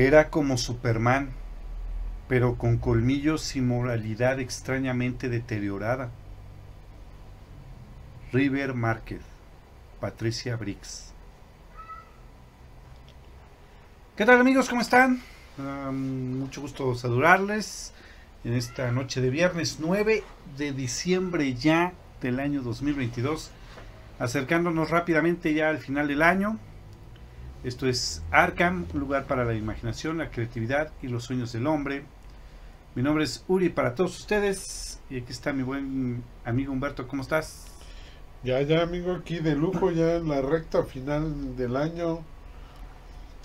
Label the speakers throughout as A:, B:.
A: Era como Superman, pero con colmillos y moralidad extrañamente deteriorada. River Márquez, Patricia Briggs. ¿Qué tal amigos? ¿Cómo están? Um, mucho gusto saludarles en esta noche de viernes 9 de diciembre ya del año 2022, acercándonos rápidamente ya al final del año. Esto es Arkham, un lugar para la imaginación, la creatividad y los sueños del hombre. Mi nombre es Uri para todos ustedes y aquí está mi buen amigo Humberto, ¿cómo estás?
B: Ya, ya amigo, aquí de lujo, ya en la recta final del año.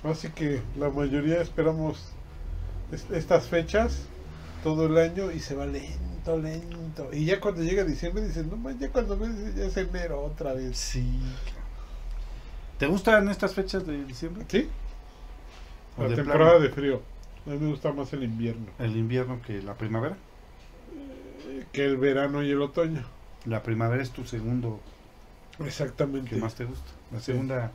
B: Así que la mayoría esperamos estas fechas todo el año y se va lento, lento. Y ya cuando llega diciembre dicen, no ya cuando ves ya es enero otra vez.
A: Sí. ¿Te gustan estas fechas de diciembre?
B: Sí. La temporada de frío. A mí me gusta más el invierno.
A: ¿El invierno que la primavera?
B: Eh, que el verano y el otoño.
A: La primavera es tu segundo.
B: Exactamente.
A: ¿Qué más te gusta? La segunda.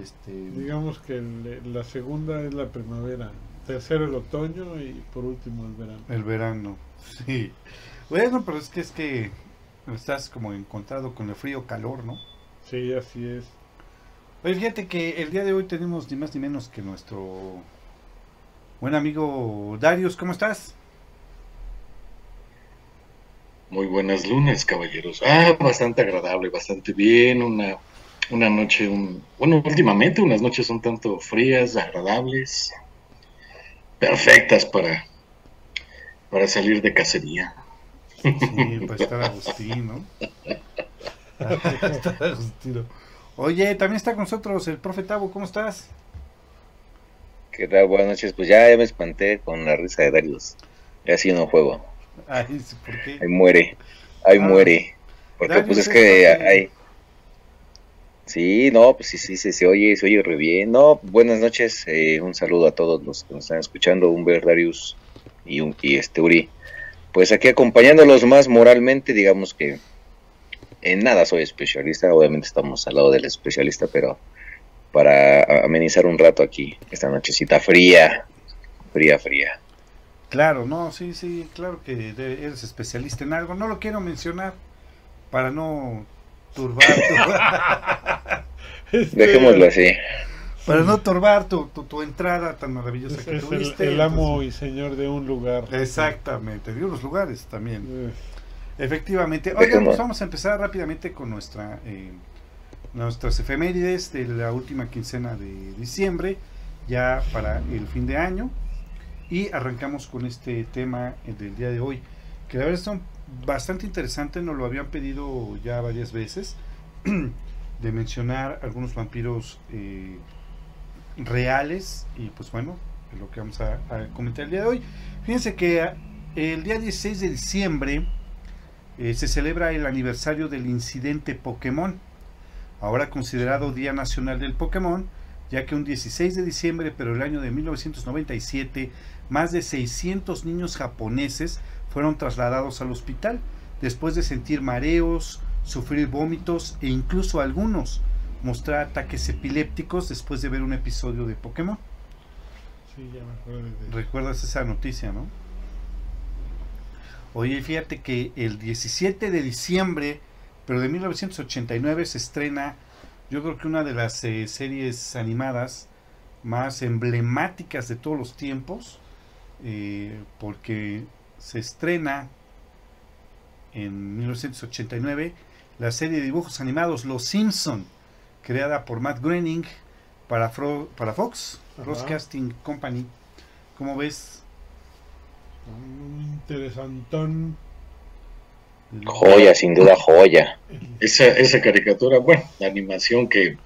A: Este...
B: Digamos que la segunda es la primavera tercero el otoño y por último el verano.
A: El verano, sí. Bueno, pero es que es que estás como encontrado con el frío calor, ¿no?
B: Sí, así es.
A: Oye, fíjate que el día de hoy tenemos ni más ni menos que nuestro buen amigo Darius, ¿cómo estás?
C: Muy buenas lunes, caballeros. Ah, bastante agradable, bastante bien. Una, una noche, un, bueno, últimamente unas noches un tanto frías, agradables perfectas para, para salir de cacería.
A: Sí, para estar Agustín, ¿no? estar Agustín. Oye, también está con nosotros el profe Tabo, ¿cómo estás?
D: ¿Qué tal? Buenas noches. Pues ya, me espanté con la risa de Darius. Ya sí no juego.
A: Ay, ¿por qué?
D: Ahí muere. Ahí ah, muere. Porque pues es que hay... Sí, no, pues sí, sí, se oye, se oye re bien. No, buenas noches, eh, un saludo a todos los que nos están escuchando, Humber, Darius y, un, y este Uri. Pues aquí acompañándolos más moralmente, digamos que en nada soy especialista, obviamente estamos al lado del especialista, pero para amenizar un rato aquí, esta nochecita fría, fría, fría.
A: Claro, no, sí, sí, claro que eres especialista en algo. No lo quiero mencionar para no turbar
D: este, Dejémoslo así.
A: Para no turbar tu, tu, entrada tan maravillosa que tuviste.
B: El, amo y señor de un lugar.
A: Exactamente, de unos lugares también. Eh. Efectivamente. Oigan, pues vamos a empezar rápidamente con nuestra eh, nuestras efemérides de la última quincena de diciembre, ya para el fin de año. Y arrancamos con este tema del día de hoy, que la verdad son bastante interesante, nos lo habían pedido ya varias veces, de mencionar algunos vampiros eh, reales y pues bueno, es lo que vamos a, comentar el día de hoy. Fíjense que ah, el día 16 de diciembre eh, se celebra el aniversario del incidente Pokémon, ahora considerado Día Nacional del Pokémon, ya que un 16 de diciembre, pero el año de 1997, más de 600 niños japoneses fueron trasladados al hospital después de sentir mareos, sufrir vómitos e incluso algunos mostrar ataques epilépticos después de ver un episodio de Pokémon.
B: Sí, ya me acuerdo de...
A: ¿Recuerdas esa noticia, no? Oye, fíjate que el 17 de diciembre, pero de 1989, se estrena, yo creo que una de las eh, series animadas más emblemáticas de todos los tiempos, eh, porque se estrena en 1989 la serie de dibujos animados Los Simpson, creada por Matt Groening para, para Fox, Broadcasting Company. ¿Cómo ves?
B: Interesantón.
D: Joya, sin duda joya.
C: Esa, esa caricatura, bueno, la animación que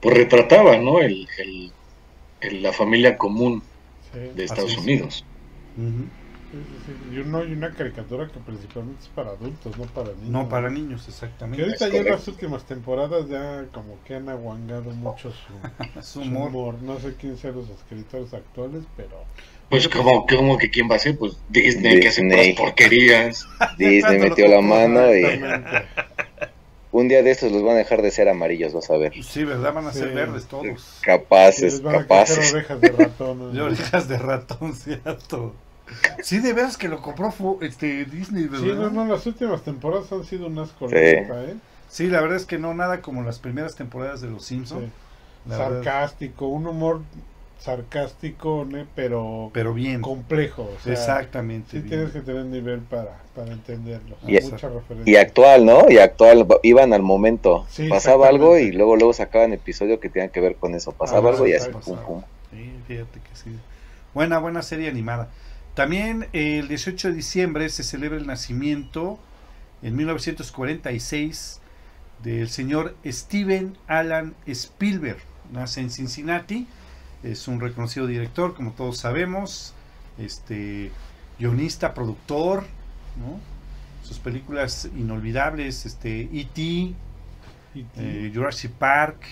C: pues retrataba, ¿no? El, la familia común de Estados Unidos.
B: Y, uno, y una caricatura que principalmente es para adultos, no para niños.
A: No para niños, exactamente.
B: Que ahorita ya en las últimas temporadas ya como que han aguangado mucho su, humor. No sé quién sean los escritores actuales, pero...
C: Pues como, como que quién va a ser, pues Disney, que hace porquerías.
D: Disney metió la mano y... un día de estos los van a dejar de ser amarillos, vas a ver.
A: Sí, ¿verdad? Van a ser
B: Sí.
A: verdes todos.
D: Capaces,
B: Les van a
D: capaces.
B: orejas de ratón. ¿no?
A: De orejas de ratón, cierto. Sí, de veras que lo compró este Disney, ¿verdad?
B: Sí, no, no, las últimas temporadas han sido un asco.
D: Sí.
B: ¿eh?
A: Sí, la verdad es que no nada como las primeras temporadas de Los Simpsons.
B: Sí.
A: Verdad.
B: Sarcástico, un humor sarcástico, ¿no? pero
A: Pero bien.
B: complejo. O sea,
A: Exactamente.
B: Sí
A: bien.
B: tienes que tener nivel para, para entenderlo.
D: Y-
B: Mucha referencia.
D: Y actual, ¿no? Y actual, iban al momento.
B: Sí,
D: Pasaba algo y luego luego sacaban episodio que tenían que ver con eso. Pasaba
B: Ah,
D: algo y así, pum, pum.
A: Sí, fíjate que sí. Buena, buena serie animada. También eh, el 18 de diciembre se celebra el nacimiento, en 1946, del señor Steven Alan Spielberg. Nace en Cincinnati, es un reconocido director, como todos sabemos, este guionista, productor, ¿no? Sus películas inolvidables, este E.T.,
B: Y-
A: eh, Jurassic Park,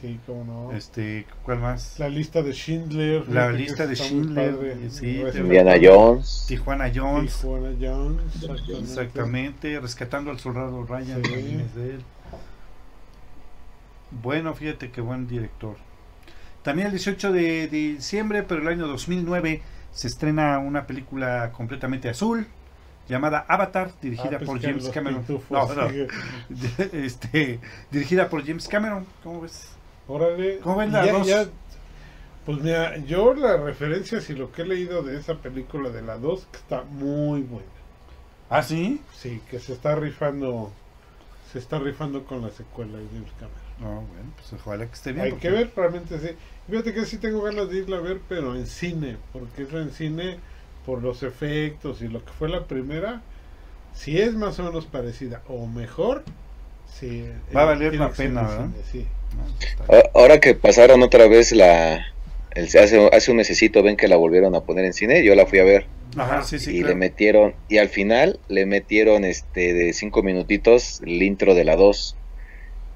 B: sí, cómo no.
A: este, ¿cuál más?
B: La lista de Schindler.
A: La
B: que
A: lista de Schindler,
B: padre.
A: sí,
B: Rescatando-
D: Indiana Jones.
A: Tijuana Jones.
B: Tijuana Jones. Exactamente.
A: Exactamente, rescatando al soldado Ryan.
B: Sí.
A: también es de él. Bueno, fíjate qué buen director. También el 18 de diciembre, pero el año 2009, se estrena una película completamente azul llamada Avatar, dirigida
B: Ah, pues
A: por James Cameron. No, no, este, dirigida por James Cameron. ¿Cómo ves?
B: Órale.
A: ¿Cómo ven
B: Y
A: las
B: ya-
A: dos?
B: ya- pues mira, yo las referencias y lo que he leído de esa película de la 2 que está muy buena.
A: ¿Ah, sí?
B: Sí, que se está rifando se está rifando con la secuela de James Cameron.
A: No, bueno, pues ojalá que esté bien.
B: Hay
A: porque-
B: que ver, realmente sí. Fíjate que sí tengo ganas de irla a ver, pero en cine, porque es en cine por los efectos y lo que fue la primera, si es más o menos parecida o mejor, sí.
A: Va a valer la pena, ¿verdad?
B: cine, sí.
A: No, está bien.
D: A- Ahora que pasaron otra vez la. el- hace, hace un mesecito ven que la volvieron a poner en cine, yo la fui a ver
A: Ajá, sí, sí,
D: y
A: claro.
D: le metieron, y al final le metieron este de cinco minutitos el intro de la 2.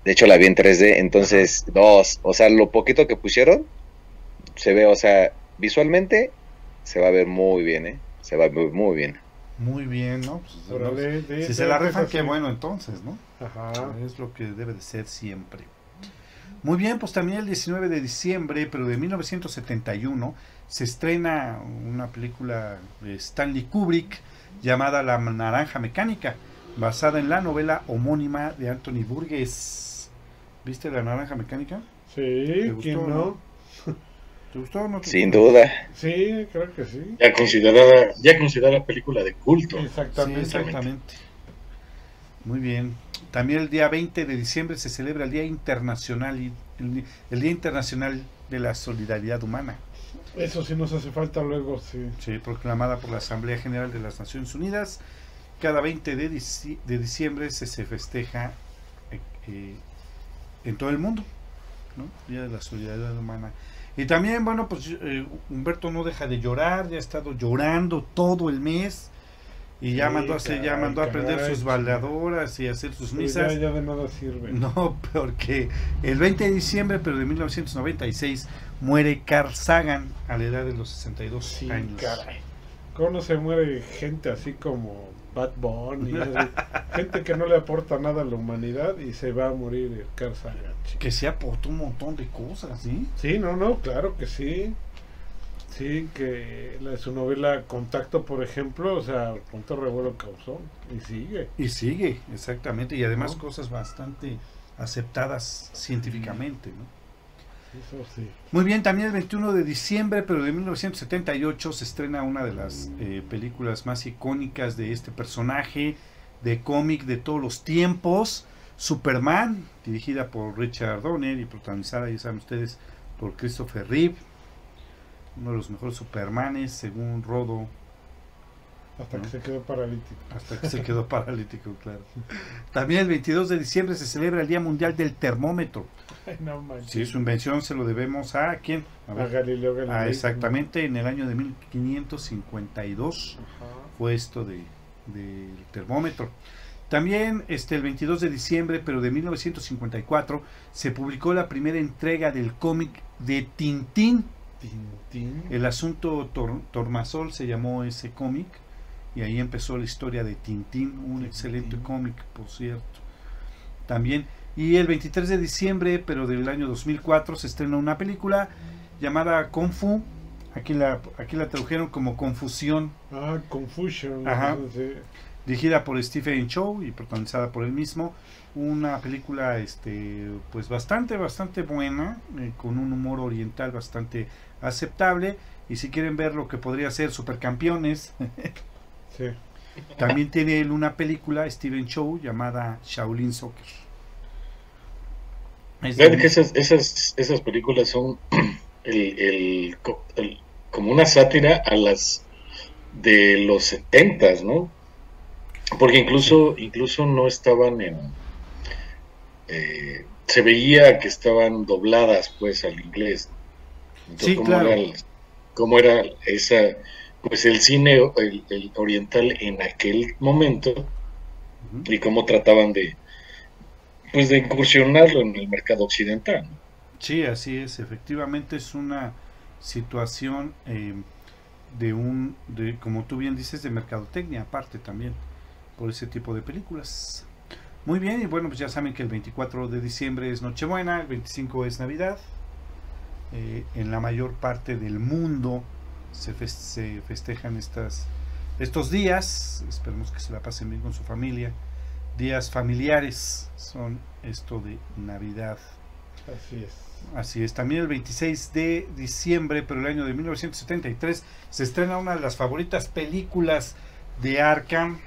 D: De hecho la vi en 3D, entonces dos, o sea, lo poquito que pusieron se ve, o sea, visualmente se va a ver muy bien, ¿eh? Se va a ver muy bien.
A: Muy bien, ¿no? Pues,
B: de-
A: si
B: de-
A: se la
B: esas
A: qué bueno entonces, ¿no?
B: Ajá.
A: Es lo que debe de ser siempre. Muy bien, pues también el 19 de diciembre, pero de 1971, se estrena una película de Stanley Kubrick llamada La Naranja Mecánica, basada en la novela homónima de Anthony Burgess. ¿Viste La Naranja Mecánica?
B: Sí,
A: gustó,
B: ¿quién
A: no?
B: no?
A: ¿Te gustó o no? te
D: Sin
A: gustó?
D: duda.
B: Sí, creo que sí.
C: Ya considerada, ya considerada película de culto.
A: Sí,
B: Exactamente.
A: exactamente. Muy bien. También el día 20 de diciembre se celebra el Día Internacional y- el, el Día Internacional de la Solidaridad Humana,
B: Eso sí nos hace falta luego, sí.
A: sí, proclamada por la Asamblea General de las Naciones Unidas. Cada 20 de, dici- de diciembre se, se festeja eh, eh, en todo el mundo, ¿no? Día de la Solidaridad Humana. Y también, bueno, pues eh, Humberto no deja de llorar, ya ha estado llorando todo el mes y ya mandó a hacer, ya
B: caray,
A: mandó a prender
B: caray,
A: sus baladoras y hacer sus
B: ya,
A: misas.
B: ya de nada sirve.
A: No, porque el 20 de diciembre, pero de 1996, muere Carl Sagan a la edad de los 62
B: Sí,
A: años.
B: caray. ¿Cómo no se muere gente así como Bad Bunny? gente que no le aporta nada a la humanidad y se va a morir el Carl Sagan.
A: Que se aportó un montón de cosas, ¿sí?
B: Sí, no, no, claro que sí. Sí, que la, su novela Contacto, por ejemplo, o sea, cuánto revuelo causó y sigue.
A: Y sigue, exactamente, y además
B: ¿No?
A: cosas bastante aceptadas científicamente, ¿no? Muy bien, también el 21 de diciembre, pero de 1978, se estrena una de las eh, películas más icónicas de este personaje de cómic de todos los tiempos, Superman, dirigida por Richard Donner y protagonizada, ya saben ustedes, por Christopher Reeve, uno de los mejores Supermanes, según Rodo,
B: Hasta
A: ¿No?
B: que se quedó paralítico.
A: hasta que se quedó paralítico, claro. También el 22 de diciembre se celebra el Día Mundial del Termómetro.
B: Ay, no manches.
A: Sí, su invención se lo debemos a quién? A
B: A. Galileo Galilei.
A: Ah, exactamente, en el año de 1552
B: Ajá.
A: fue esto de, del termómetro. También este, el 22 de diciembre, pero de 1954, se publicó la primera entrega del cómic de Tintín.
B: Tintín.
A: El asunto Tor- Tormasol se llamó ese cómic y ahí empezó la historia de Tintín, un excelente cómic, por cierto. también. Y el 23 de diciembre, pero del año 2004, se estrena una película llamada Kung Fu. Aquí la, aquí la tradujeron como Confusión.
B: Ah, Confusion.
A: Ajá. Dirigida por Stephen Chow y protagonizada por él mismo. Una película este pues bastante, bastante buena, eh, con un humor oriental bastante aceptable. Y si quieren ver lo que podría ser Supercampeones,
B: sí.
A: también tiene él una película, Steven Chow, llamada Shaolin Soccer.
C: que esas, esas, esas películas son el, como una sátira a las de los setentas, ¿no? Porque incluso, incluso no estaban en... Eh, se veía que estaban dobladas pues al inglés.
A: sí, claro.
C: cómo era esa, pues el cine el, oriental en aquel momento y cómo trataban de, pues de incursionarlo en el mercado occidental.
A: Sí, así es. Efectivamente es una situación eh, de un, de, como tú bien dices, de mercadotecnia aparte también por ese tipo de películas. Muy bien, y bueno, pues ya saben que el 24 de diciembre es Nochebuena, el 25 es Navidad. Eh, en la mayor parte del mundo se, se, festejan estas, estos días. Esperemos que se la pasen bien con su familia. Días familiares son esto de Navidad.
B: Así es.
A: Así es, también el 26 de diciembre, pero el año de 1973, se estrena una de las favoritas películas de Arkham,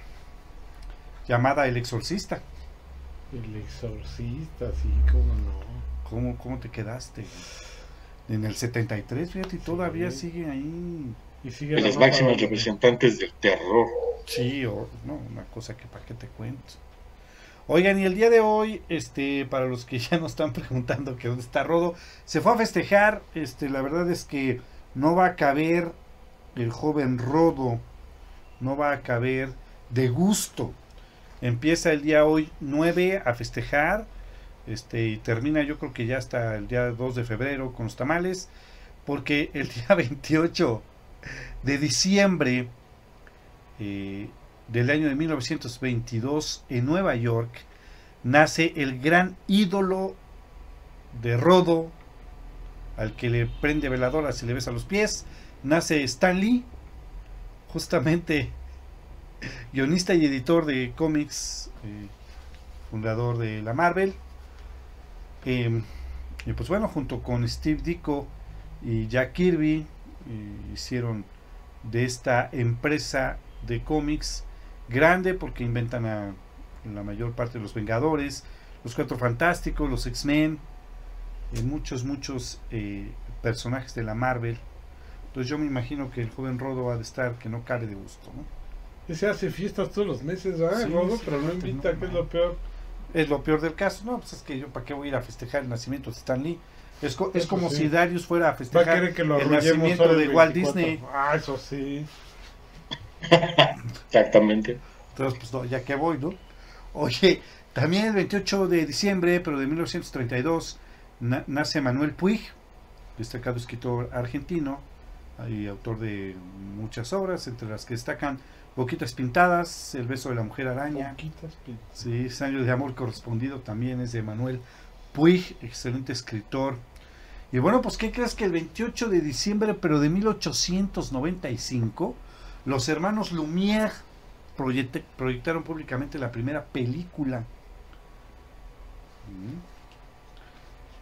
A: llamada El Exorcista.
B: El Exorcista, sí, cómo no.
A: ¿Cómo, cómo te quedaste? En el 73, fíjate, y todavía sigue ahí.
C: Y sigue de los máximos representantes del terror.
A: Sí, o, no, una cosa que para qué te cuento. Oigan, y el día de hoy, este, para los que ya nos están preguntando que dónde está Rodo, se fue a festejar, este, la verdad es que no va a caber el joven Rodo, no va a caber de gusto. Empieza el día hoy 9 a festejar, este, y termina yo creo que ya hasta el día 2 de febrero con los tamales, porque el día 28 de diciembre eh, del año de 1922 en Nueva York nace el gran ídolo de Rodo, al que le prende veladoras y le besa los pies, nace Stan Lee, justamente guionista y editor de cómics, eh, fundador de la Marvel. Em, y pues bueno, junto con Steve Ditko y Jack Kirby, eh, hicieron de esta empresa de cómics grande porque inventan a la mayor parte de los Vengadores, los Cuatro Fantásticos, los X-Men, y muchos, muchos eh, personajes de la Marvel. Entonces yo me imagino que el joven Rodo ha de estar que no cabe de gusto, ¿no?
B: se hace fiestas todos los meses, ¿verdad? Rodo, pero no invita, que es lo peor.
A: Es lo peor del caso, no, pues es que yo para qué voy a ir a festejar el nacimiento de Stan Lee. Es, es como si Darius fuera a festejar el nacimiento de Walt Disney.
B: Ah, eso sí.
C: Exactamente.
A: Entonces, pues no, ya que voy, ¿no? Oye, también el 28 de diciembre, pero de 1932, nace Manuel Puig, destacado escritor argentino y autor de muchas obras, entre las que destacan Boquitas Pintadas, El beso de la mujer araña.
B: Boquitas Pintadas.
A: Sí, Años de amor correspondido también es de Manuel Puig, excelente escritor. Y bueno, pues ¿qué crees que el 28 de diciembre, pero de 1895, los hermanos Lumière proyectaron públicamente la primera película.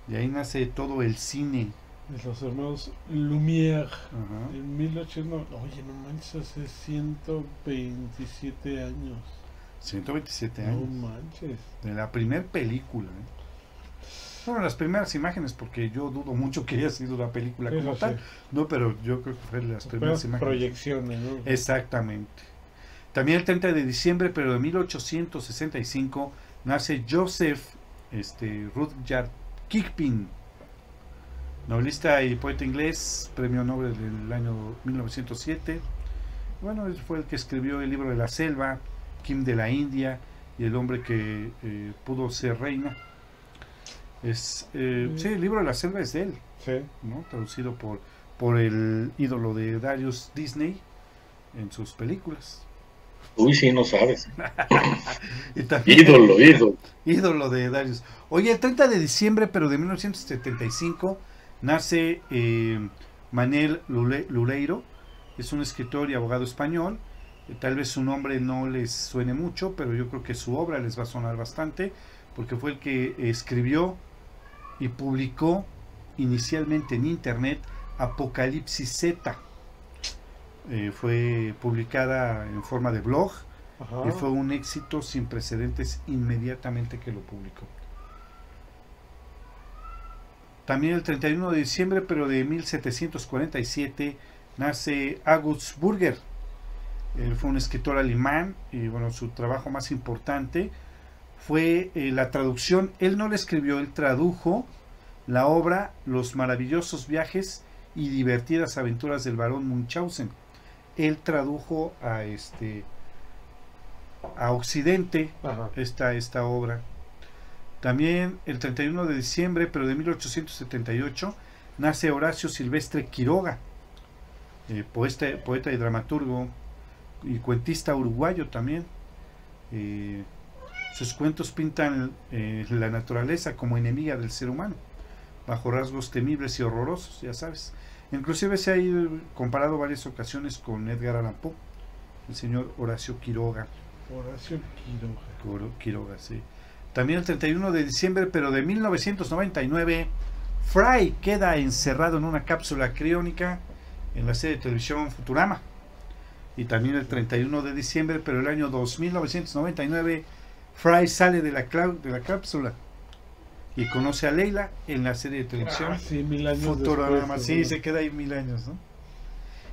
A: Y ahí nace todo el cine.
B: Los hermanos Lumière. En 1800, oye, no manches, hace 127 años.
A: 127 años.
B: No manches.
A: De la primera película. ¿eh? Bueno, las primeras imágenes, porque yo dudo mucho que haya sido la película como tal. No, pero yo creo que fue las primeras imágenes.
B: Proyecciones, ¿no?
A: Exactamente. También el 30 de diciembre, pero de 1865, nace Joseph este, Rudyard Kipling, novelista y poeta inglés, premio Nobel del año 1907. Bueno, él fue el que escribió el libro de la selva, Kim de la India y el hombre que eh, pudo ser reina. Es, eh, sí, el libro de la selva es de él, ¿no? traducido por, por el ídolo de Darius Disney en sus películas.
C: Uy, sí, no sabes. ídolo, ídolo.
A: Ídolo de Darius. Oye, el 30 de diciembre, pero de 1975, nace eh, Manel Luleiro. Es un escritor y abogado español. Eh, tal vez su nombre no les suene mucho, pero yo creo que su obra les va a sonar bastante, porque fue el que escribió y publicó inicialmente en Internet Apocalipsis Z eh, fue publicada en forma de blog y fue un éxito sin precedentes inmediatamente que lo publicó. También el 31 de diciembre, pero de 1747, nace August Burger. Él fue un escritor alemán y bueno, su trabajo más importante fue eh, la traducción. Él no le escribió, él tradujo la obra Los maravillosos viajes y divertidas aventuras del barón Munchausen él tradujo a este a Occidente esta, esta obra. También el 31 de diciembre, pero de 1878, nace Horacio Silvestre Quiroga, eh, poeta, poeta y dramaturgo y cuentista uruguayo también. Eh, sus cuentos pintan eh, la naturaleza como enemiga del ser humano, bajo rasgos temibles y horrorosos, ya sabes. Inclusive se ha ido comparado varias ocasiones con Edgar Allan Poe, el señor Horacio Quiroga.
B: Horacio Quiroga.
A: Quiroga, sí. También el 31 de diciembre, pero de 1999, Fry queda encerrado en una cápsula criónica en la serie de televisión Futurama. Y también el 31 de diciembre, pero el año 2999, Fry sale de la, de la cápsula y conoce a Leila en la serie de televisión.
B: Ah, sí, mil años
A: Futurama, sí, se queda ahí mil años, ¿no?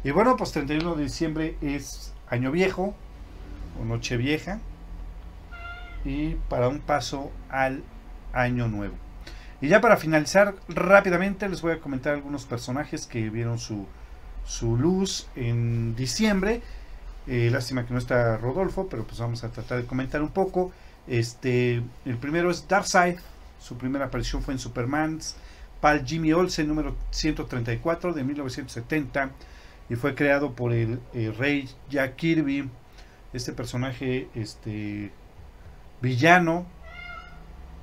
A: Y bueno, pues 31 de diciembre es Año Viejo o Noche Vieja y para un paso al Año Nuevo. Y ya para finalizar rápidamente les voy a comentar algunos personajes que vieron su, su luz en diciembre. Eh, lástima que no está Rodolfo, pero pues vamos a tratar de comentar un poco. Este, el primero es Darkseid, su primera aparición fue en Superman's Pal Jimmy Olsen número 134 de 1970 y fue creado por el, rey Jack Kirby. Este personaje este villano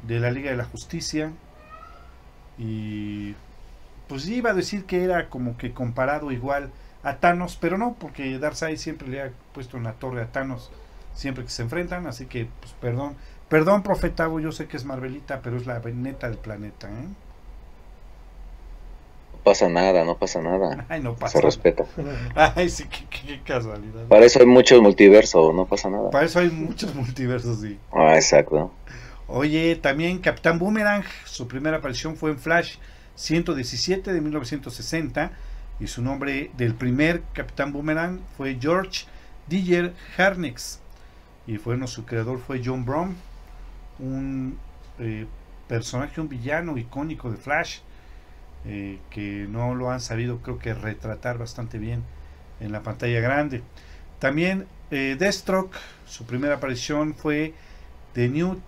A: de la Liga de la Justicia y pues iba a decir que era como que comparado igual a Thanos, pero no, porque Darkseid siempre le ha puesto en la torre a Thanos siempre que se enfrentan, así que pues perdón, Perdón, profeta, yo sé que es Marvelita, pero es la neta del planeta, ¿eh?
D: Pasa nada, no pasa nada.
A: Ay, no pasa.
D: Se respeta.
A: Ay, sí, qué, casualidad.
D: Para eso hay muchos multiversos, no pasa nada.
A: Para eso hay muchos multiversos, sí.
D: Ah, exacto.
A: Oye, también Capitán Boomerang, su primera aparición fue en Flash 117 de 1960 y su nombre del primer Capitán Boomerang fue George Diller Harnex y bueno, su creador fue John Brown un eh, personaje, un villano icónico de Flash, eh, que no lo han sabido creo que retratar bastante bien en la pantalla grande. También eh, Deathstroke, su primera aparición fue The New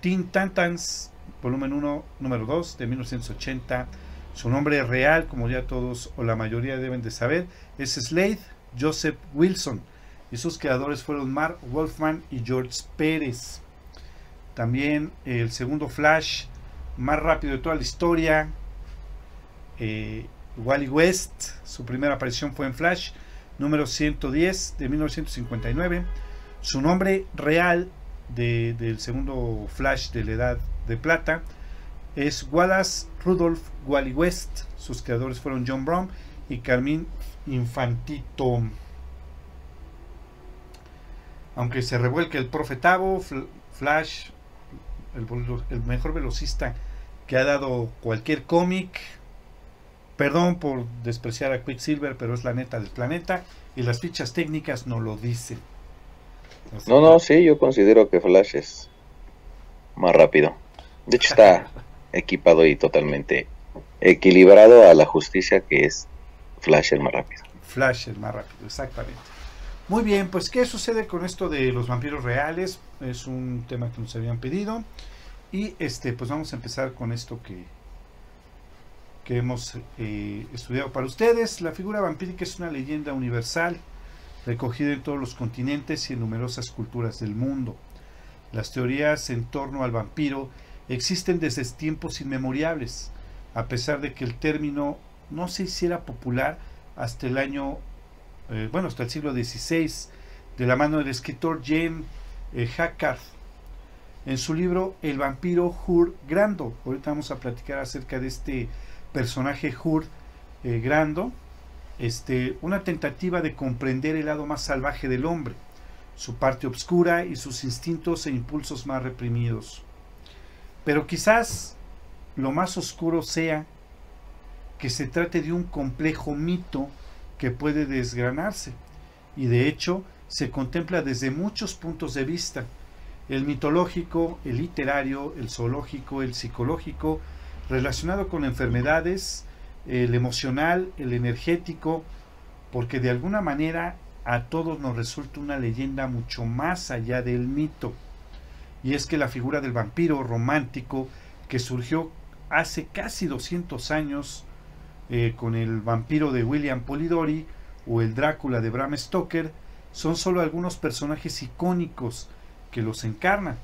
A: Teen Titans, volumen 1, número 2, de 1980. Su nombre real, como ya todos o la mayoría deben de saber, es Slade Joseph Wilson. Y sus creadores fueron Mark Wolfman y George Pérez. También el segundo Flash más rápido de toda la historia. Eh, Wally West, su primera aparición fue en Flash, número 110 de 1959. Su nombre real del segundo Flash de la Edad de Plata es Wallace Rudolph Wally West. Sus creadores fueron John Brown y Carmine Infantito. Aunque se revuelque el profetavo, Flash el, mejor velocista que ha dado cualquier cómic. Perdón por despreciar a Quicksilver, pero es la neta del planeta y las fichas técnicas no lo dicen.
D: no, no, sí, yo considero que Flash es más rápido. De hecho está equipado y totalmente equilibrado a la justicia que es Flash el más rápido.
A: Flash el más rápido, exactamente. Muy bien, pues ¿qué sucede con esto de los vampiros reales? Es un tema que nos habían pedido. Y este, pues vamos a empezar con esto que, que hemos eh, estudiado para ustedes. La figura vampírica es una leyenda universal recogido en todos los continentes y en numerosas culturas del mundo. Las teorías en torno al vampiro existen desde tiempos inmemoriales, a pesar de que el término no se hiciera popular hasta el año, eh, bueno, hasta el siglo XVI, de la mano del escritor James eh, en su libro El vampiro Hur Grando. Ahorita vamos a platicar acerca de este personaje Hur eh, Grando, este, una tentativa de comprender el lado más salvaje del hombre, su parte oscura y sus instintos e impulsos más reprimidos. Pero quizás lo más oscuro sea que se trate de un complejo mito que puede desgranarse, y de hecho se contempla desde muchos puntos de vista, el mitológico, el literario, el zoológico, el psicológico, relacionado con enfermedades, el emocional, el energético, porque de alguna manera a todos nos resulta una leyenda mucho más allá del mito. Y es que la figura del vampiro romántico que surgió hace casi 200 años eh, con el vampiro de William Polidori o el Drácula de Bram Stoker son solo algunos personajes icónicos que los encarnan.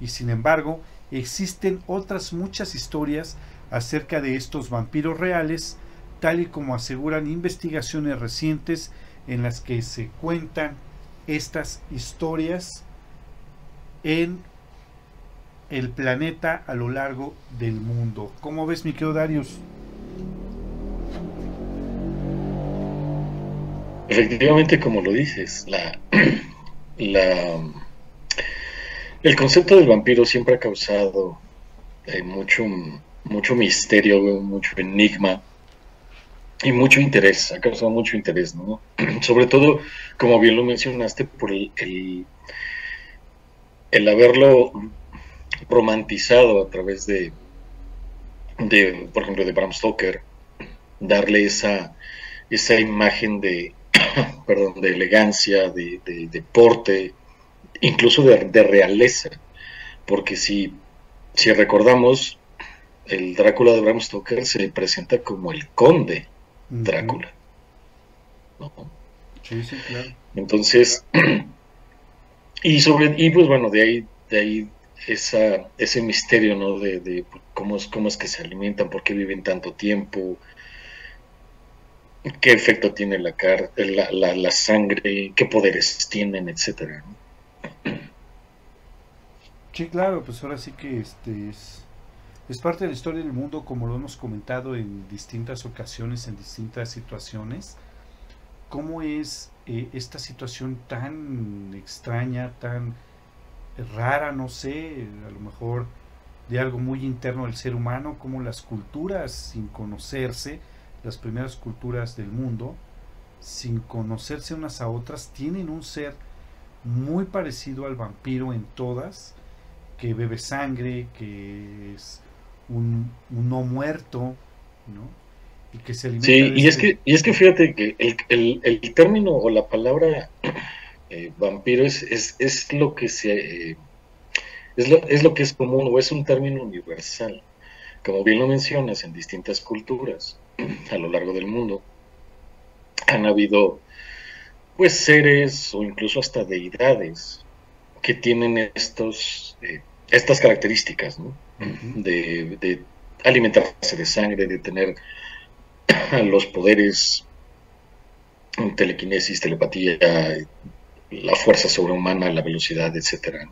A: Y sin embargo, existen otras muchas historias acerca de estos vampiros reales, tal y como aseguran investigaciones recientes en las que se cuentan estas historias en el planeta a lo largo del mundo. ¿Cómo ves, mi querido Darius?
C: Efectivamente, como lo dices, la, la, el concepto del vampiro siempre ha causado eh, mucho, mucho misterio, mucho enigma y mucho interés, ha causado mucho interés, ¿no? Sobre todo, como bien lo mencionaste, por el, el, haberlo romantizado a través de, de, por ejemplo, de Bram Stoker, darle esa, esa imagen de, perdón, de elegancia, de, de deporte, incluso de, de, realeza, porque si, si recordamos, el Drácula de Bram Stoker se presenta como el conde Drácula.
A: Sí, sí, claro.
C: Entonces, y sobre, y pues bueno, de ahí, de ahí esa, ese misterio, ¿no? De, de cómo, es, cómo es que se alimentan, por qué viven tanto tiempo, qué efecto tiene la, la, la, la sangre, qué poderes tienen, etcétera.
A: Sí, claro, pues ahora sí que este es es parte de la historia del mundo, como lo hemos comentado en distintas ocasiones, en distintas situaciones. ¿Cómo es eh, esta situación tan extraña, tan rara, no sé, a lo mejor de algo muy interno del ser humano, como las culturas sin conocerse, las primeras culturas del mundo, sin conocerse unas a otras, tienen un ser muy parecido al vampiro en todas, que bebe sangre, que es un, no muerto, ¿no?
C: Y que se alimenta Sí, y, es que, y es que fíjate que el, el, término o la palabra eh, vampiro es, es, es, lo que se... es, lo, es lo que es común o es un término universal. Como bien lo mencionas, en distintas culturas a lo largo del mundo han habido pues seres o incluso hasta deidades que tienen estos eh, estas características, ¿no? de, alimentarse de sangre, de tener los poderes, telequinesis, telepatía, la fuerza sobrehumana, la velocidad, etcétera.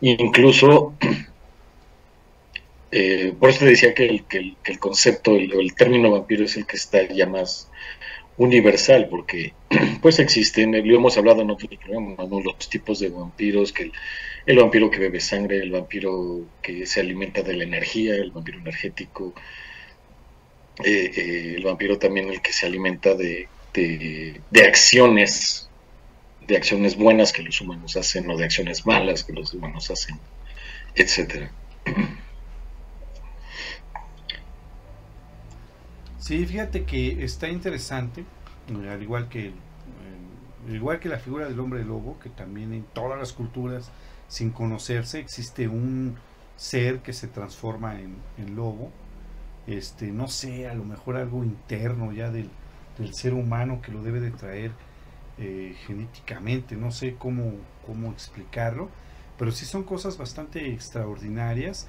C: Incluso, eh, por eso te decía que el, que el, concepto, el, el, término vampiro es el que está ya más universal, porque pues existen, lo hemos hablado en otros programas, los tipos de vampiros, que el, vampiro que bebe sangre, el vampiro que se alimenta de la energía, el vampiro energético, eh, eh, el vampiro también el que se alimenta de, de, acciones, de acciones buenas que los humanos hacen o de acciones malas que los humanos hacen, etcétera.
A: Sí, fíjate que está interesante, al igual que igual que la figura del hombre lobo, que también en todas las culturas, sin conocerse, existe un ser que se transforma en, lobo. Este, no sé, a lo mejor algo interno ya del, del, ser humano que lo debe de traer eh, genéticamente, no sé cómo, cómo explicarlo, pero sí son cosas bastante extraordinarias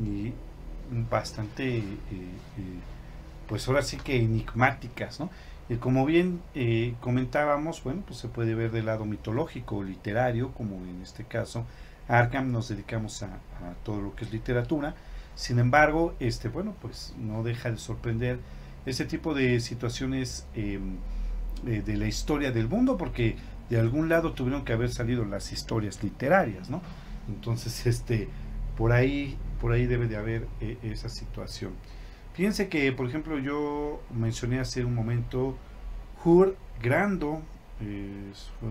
A: y bastante, pues ahora sí que enigmáticas, ¿no? Y como bien comentábamos, bueno, pues se puede ver del lado mitológico, literario, como en este caso Arkham nos dedicamos a, todo lo que es literatura. Sin embargo, este, bueno, pues no deja de sorprender ese tipo de situaciones em, eh, de la historia del mundo, porque de algún lado tuvieron que haber salido las historias literarias, ¿no? Entonces, este, por ahí, por ahí debe de haber eh, esa situación. Fíjense que, por ejemplo, yo mencioné hace un momento Hur Grando, fue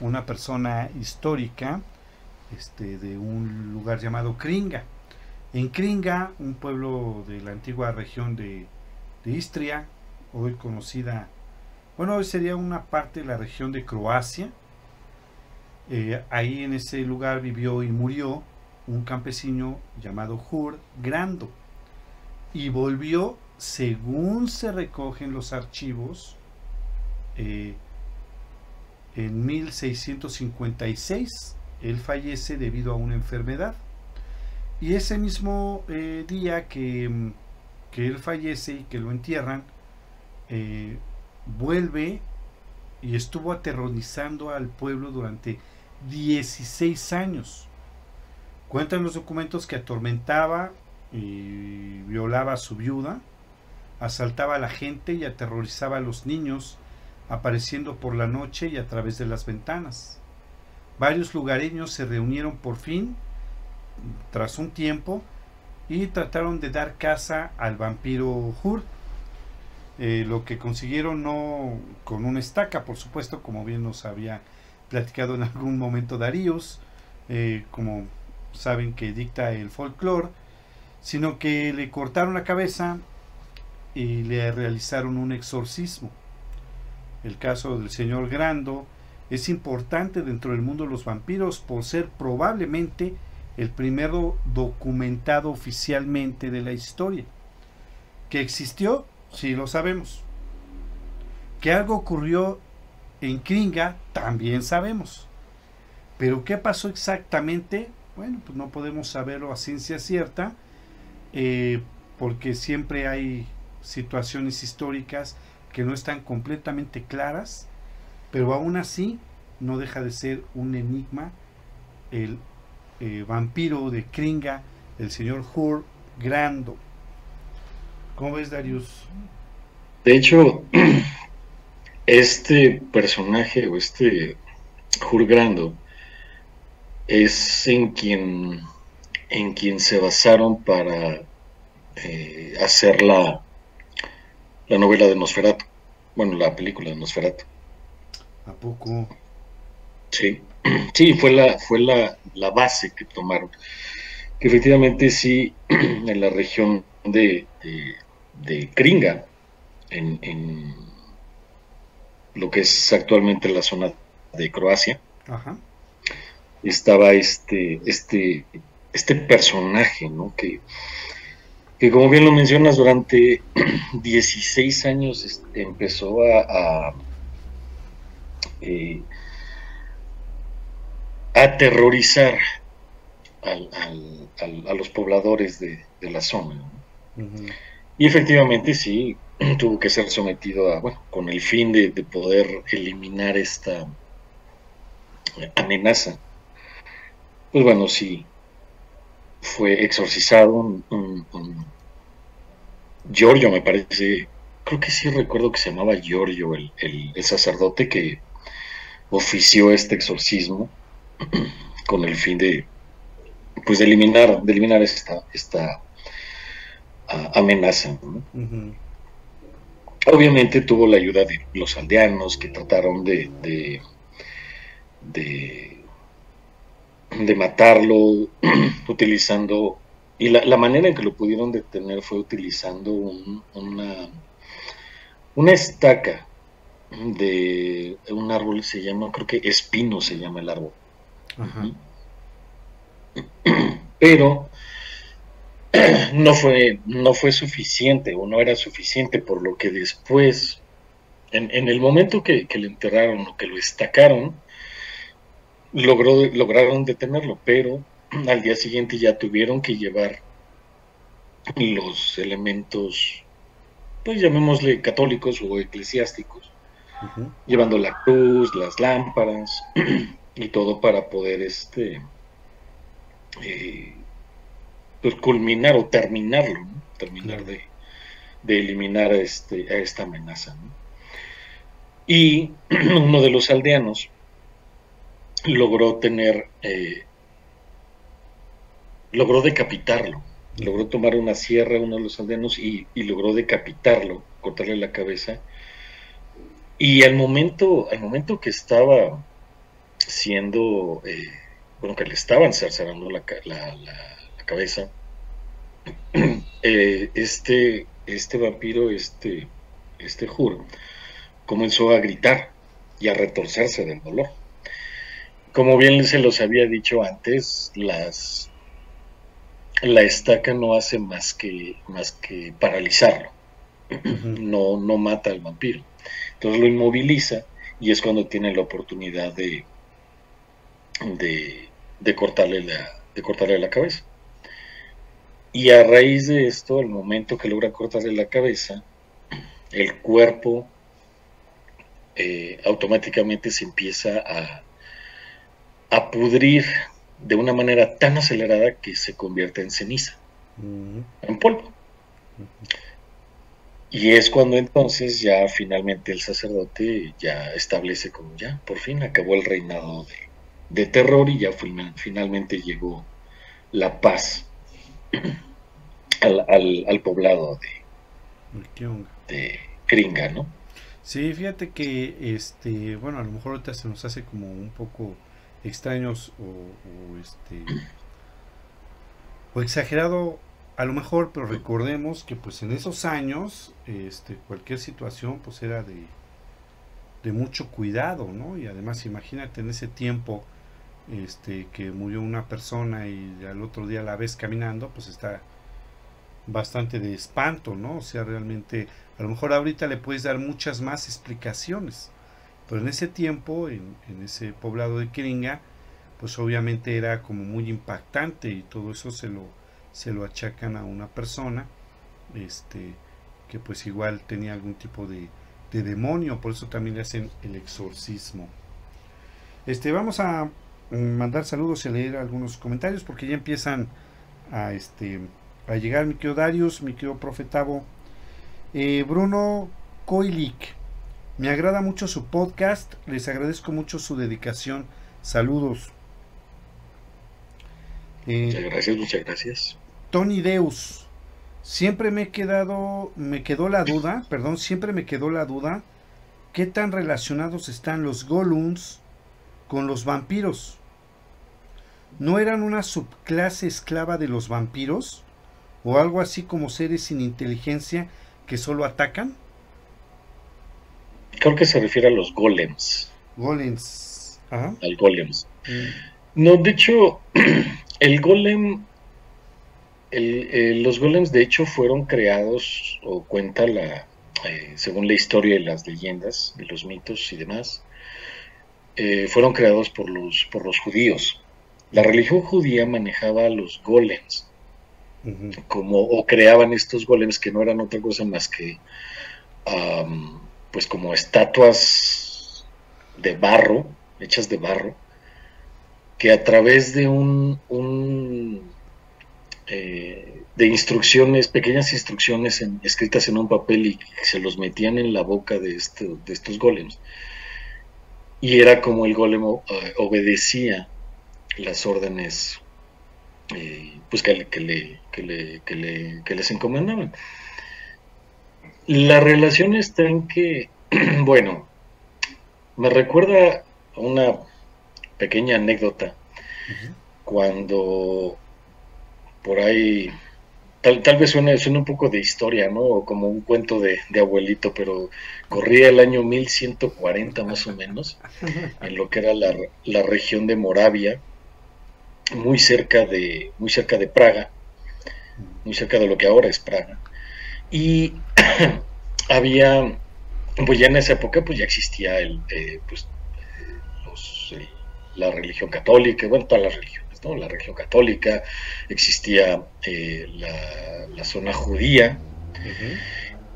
A: una persona histórica este, de un lugar llamado Kringa. En Kringa, un pueblo de la antigua región de, Istria, hoy conocida, bueno, hoy sería una parte de la región de Croacia. Eh, ahí en ese lugar vivió y murió un campesino llamado Hur Grando. Y volvió, según se recogen los archivos, eh, en 1656 él fallece debido a una enfermedad. Y ese mismo eh, día que, que, él fallece y que lo entierran, eh, vuelve y estuvo aterrorizando al pueblo durante 16 años. Cuentan los documentos que atormentaba y violaba a su viuda, asaltaba a la gente y aterrorizaba a los niños, apareciendo por la noche y a través de las ventanas. Varios lugareños se reunieron por fin, tras un tiempo, y trataron de dar caza al vampiro Hur. Eh, lo que consiguieron no con una estaca, por supuesto, como bien nos había platicado en algún momento Daríos, eh, como saben que dicta el folclore, sino que le cortaron la cabeza y le realizaron un exorcismo. El caso del señor Grando es importante dentro del mundo de los vampiros por ser probablemente el primero documentado oficialmente de la historia. Que existió, sí lo sabemos. Que algo ocurrió en Kringa, también sabemos. Pero qué pasó exactamente, bueno, pues no podemos saberlo a ciencia cierta, eh, porque siempre hay situaciones históricas que no están completamente claras pero aún así no deja de ser un enigma el eh, vampiro de Kringa, el señor Hur Grando. ¿Cómo ves, Darius?
C: De hecho, este personaje o este Hur Grando es en quien en quien se basaron para eh, hacer la, la novela de Nosferatu, bueno, la película de Nosferatu.
A: ¿A poco?
C: Sí, sí, fue la, fue la, base que tomaron. Que efectivamente sí, en la región de, de, Kringa, en, lo que es actualmente la zona de Croacia, estaba este, este, este personaje, ¿no? Que, que como bien lo mencionas, durante 16 años este, empezó a eh, aterrorizar a los pobladores de, la zona. Y efectivamente sí, tuvo que ser sometido a, bueno, con el fin de, poder eliminar esta amenaza. Pues bueno, sí, fue exorcizado un, Giorgio, me parece, creo que sí recuerdo que se llamaba Giorgio, el, el sacerdote que ofició este exorcismo con el fin de pues de eliminar de eliminar esta esta amenaza obviamente tuvo la ayuda de los aldeanos que trataron de de, de, matarlo utilizando y la, manera en que lo pudieron detener fue utilizando una una estaca de un árbol se llama, creo que espino se llama el árbol. Pero no fue, no fue suficiente o no era suficiente, por lo que después en, el momento que, le enterraron o que lo estacaron, logró, lograron detenerlo, pero al día siguiente ya tuvieron que llevar los elementos, pues llamémosle católicos o eclesiásticos, llevando la cruz, las lámparas y todo para poder este eh, pues culminar o terminarlo, terminar de, eliminar este, a esta amenaza. Y uno de los aldeanos logró tener, eh, logró decapitarlo, logró tomar una sierra uno de los aldeanos y, logró decapitarlo, cortarle la cabeza. Y al momento, al momento que estaba siendo, eh, bueno, que le estaban cercenando la, la, cabeza, eh, este, este vampiro, este, este juro, comenzó a gritar y a retorcerse del dolor. Como bien se los había dicho antes, las, la estaca no hace más que, más que paralizarlo, no, no mata al vampiro. Entonces lo inmoviliza y es cuando tiene la oportunidad de, de, cortarle, la, de cortarle la cabeza. Y a raíz de esto, al momento que logra cortarle la cabeza, el cuerpo eh, automáticamente se empieza a, a pudrir de una manera tan acelerada que se convierte en ceniza, en polvo. Y es cuando entonces ya finalmente el sacerdote ya establece como ya, por fin acabó el reinado de, terror y ya finalmente llegó la paz al, poblado de, de Kringa, ¿no?
A: Sí, fíjate que, este, bueno, a lo mejor ahorita se nos hace como un poco extraños o, este o exagerado a lo mejor pero recordemos que pues en esos años este cualquier situación pues era de de mucho cuidado no y además imagínate en ese tiempo este que murió una persona y al otro día la ves caminando pues está bastante de espanto no o sea realmente a lo mejor ahorita le puedes dar muchas más explicaciones pero en ese tiempo, en, ese poblado de Keringa, pues obviamente era como muy impactante y todo eso se lo, se lo achacan a una persona este, que pues igual tenía algún tipo de, demonio, por eso también le hacen el exorcismo. Este, vamos a mandar saludos y leer algunos comentarios porque ya empiezan a, este, a llegar mi querido Darius, mi querido Profetavo. Eh, Bruno Koilik me agrada mucho su podcast, les agradezco mucho su dedicación. Saludos.
C: Eh, muchas gracias, muchas gracias.
A: Tony Deus, siempre me he quedado, me quedó la duda, perdón, siempre me quedó la duda, ¿qué tan relacionados están los Gollums con los vampiros? ¿No eran una subclase esclava de los vampiros? ¿O algo así como seres sin inteligencia que solo atacan?
C: Creo que se refiere a los golems.
A: Golems.
C: Ajá. Al golems. Mm. No, de hecho, el golem, los golems de hecho fueron creados, o cuenta la, eh, según la historia y las leyendas, y los mitos y demás, eh, fueron creados por los, por los judíos. La religión judía manejaba a los golems, como, o creaban estos golems que no eran otra cosa más que pues como estatuas de barro, hechas de barro, que a través de un, eh, de instrucciones, pequeñas instrucciones escritas en un papel y se los metían en la boca de, este, de estos golems. Y era como el golem eh, obedecía las órdenes eh, pues que, que, le, que, le, que les encomendaban. La relación está en que, bueno, me recuerda una pequeña anécdota cuando por ahí, tal, tal vez suene, un poco de historia, ¿no? O como un cuento de, abuelito, pero corría el año 1140 más o menos, en lo que era la, la región de Moravia, muy cerca de, muy cerca de Praga, muy cerca de lo que ahora es Praga. Y había pues ya en esa época pues ya existía el, eh, pues, la religión católica, bueno, todas las religiones, ¿no? La religión católica, existía la, zona judía,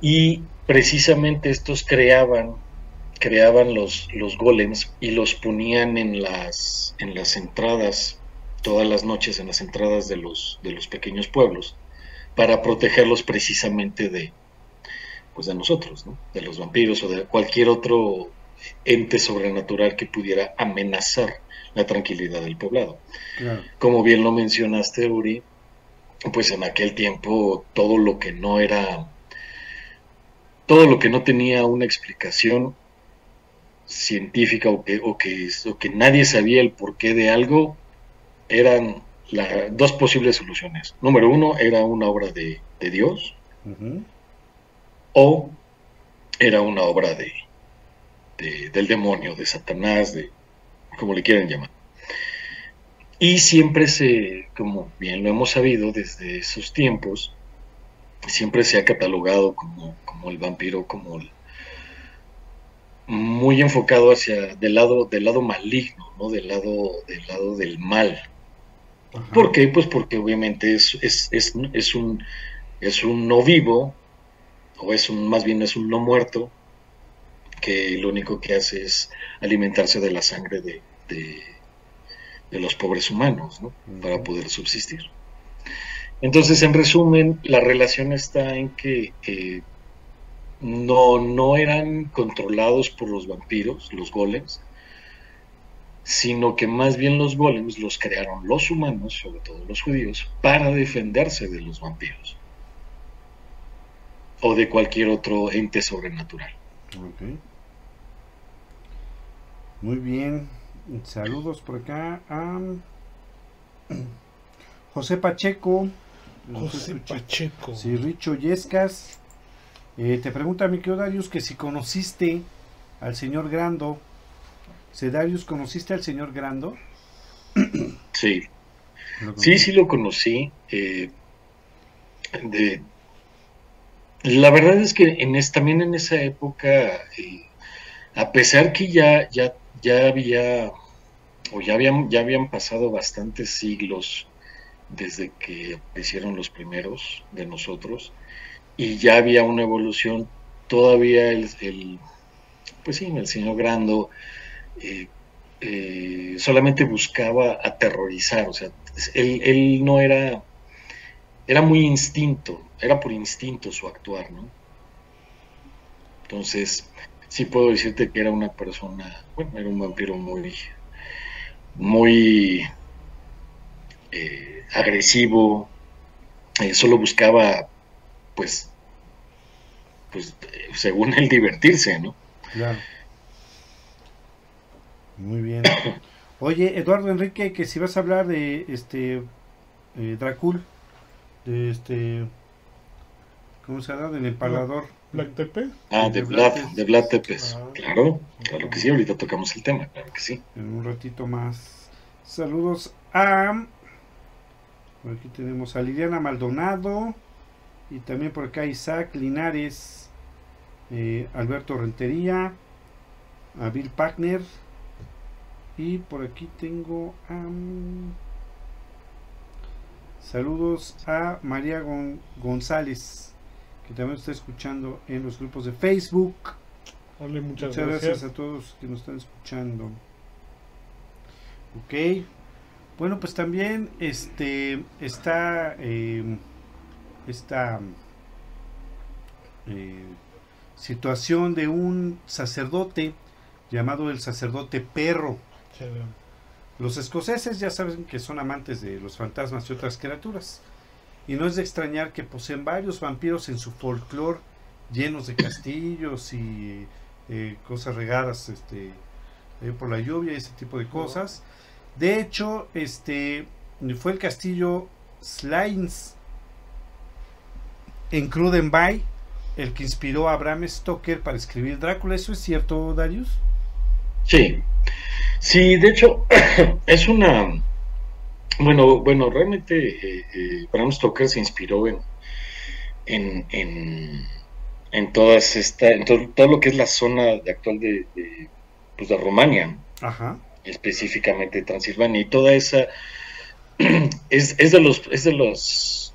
C: y precisamente estos creaban creaban los, los golems y los ponían en las, en las entradas, todas las noches en las entradas de los, de los pequeños pueblos, para protegerlos precisamente de, pues de nosotros, de los vampiros o de cualquier otro ente sobrenatural que pudiera amenazar la tranquilidad del poblado. Como bien lo mencionaste, Uri, pues en aquel tiempo todo lo que no era, todo lo que no tenía una explicación científica o que, o que, que nadie sabía el porqué de algo, eran dos posibles soluciones. Número uno, era una obra de, Dios, o era una obra de, del demonio, de Satanás, de como le quieran llamar. Y siempre se, como bien lo hemos sabido desde esos tiempos, siempre se ha catalogado como, como el vampiro, como el, muy enfocado hacia del lado del lado maligno, ¿no? Del lado del lado del mal. ¿Por qué? Pues porque obviamente es, es, es, es, un es un no vivo o es un más bien es un no muerto que lo único que hace es alimentarse de la sangre de, de, los pobres humanos, ¿no? Para poder subsistir. Entonces, en resumen, la relación está en que eh, no, no eran controlados por los vampiros, los golems, sino que más bien los golems los crearon los humanos, sobre todo los judíos, para defenderse de los vampiros o de cualquier otro ente sobrenatural.
A: Muy bien, saludos por acá a José Pacheco.
B: José Pacheco.
A: Sí, Richo Yescas. Eh, te pregunta mi querido Darius que si conociste al señor Grando. ¿Se Darius conociste al señor Grando?
C: Sí. Sí, sí lo conocí. Eh, de, la verdad es que en también en esa época, eh, a pesar que ya, ya, ya había, o ya habían, ya habían pasado bastantes siglos desde que aparecieron los primeros de nosotros, y ya había una evolución, todavía el, pues sí, el señor Grando eh, eh, solamente buscaba aterrorizar, o sea, él, él, no era, era muy instinto, era por instinto su actuar, ¿no? Entonces, sí puedo decirte que era una persona, bueno, era un vampiro muy, muy eh, agresivo, solo buscaba pues, pues según el divertirse, ¿no? Claro.
A: Muy bien. Oye, Eduardo Enrique, que si vas a hablar de este eh, Dracul, de este, ¿cómo se llama? Del empalador.
B: Black Tepe.
C: Ah, de, Vlad, de Vlad Tepes. Ah. claro, claro que sí, ahorita tocamos el tema, claro que sí.
A: En un ratito más. Saludos a. Aquí tenemos a Liliana Maldonado. Y también por acá Isaac Linares, eh, Alberto Rentería, a Bill Packner. Y por aquí tengo saludos a María González, que también está escuchando en los grupos de Facebook.
B: muchas,
A: gracias. a todos que nos están escuchando. Ok. Bueno, pues también este está eh, esta eh, situación de un sacerdote llamado el sacerdote perro. Los escoceses ya saben que son amantes de los fantasmas y otras criaturas. Y no es de extrañar que poseen varios vampiros en su folclore llenos de castillos y eh, cosas regadas este, eh, por la lluvia y ese tipo de cosas. De hecho, este fue el castillo Slains en Cruden Bay, el que inspiró a Bram Stoker para escribir Drácula. ¿Eso es cierto, Darius?
C: Sí, sí, de hecho, es una. Bueno, bueno, realmente eh, eh, Bram Stoker se inspiró en, en, en, en todas esta, en todo, lo que es la zona actual de, de, pues de Rumania, específicamente Transilvania, y toda esa es, es, de los es de los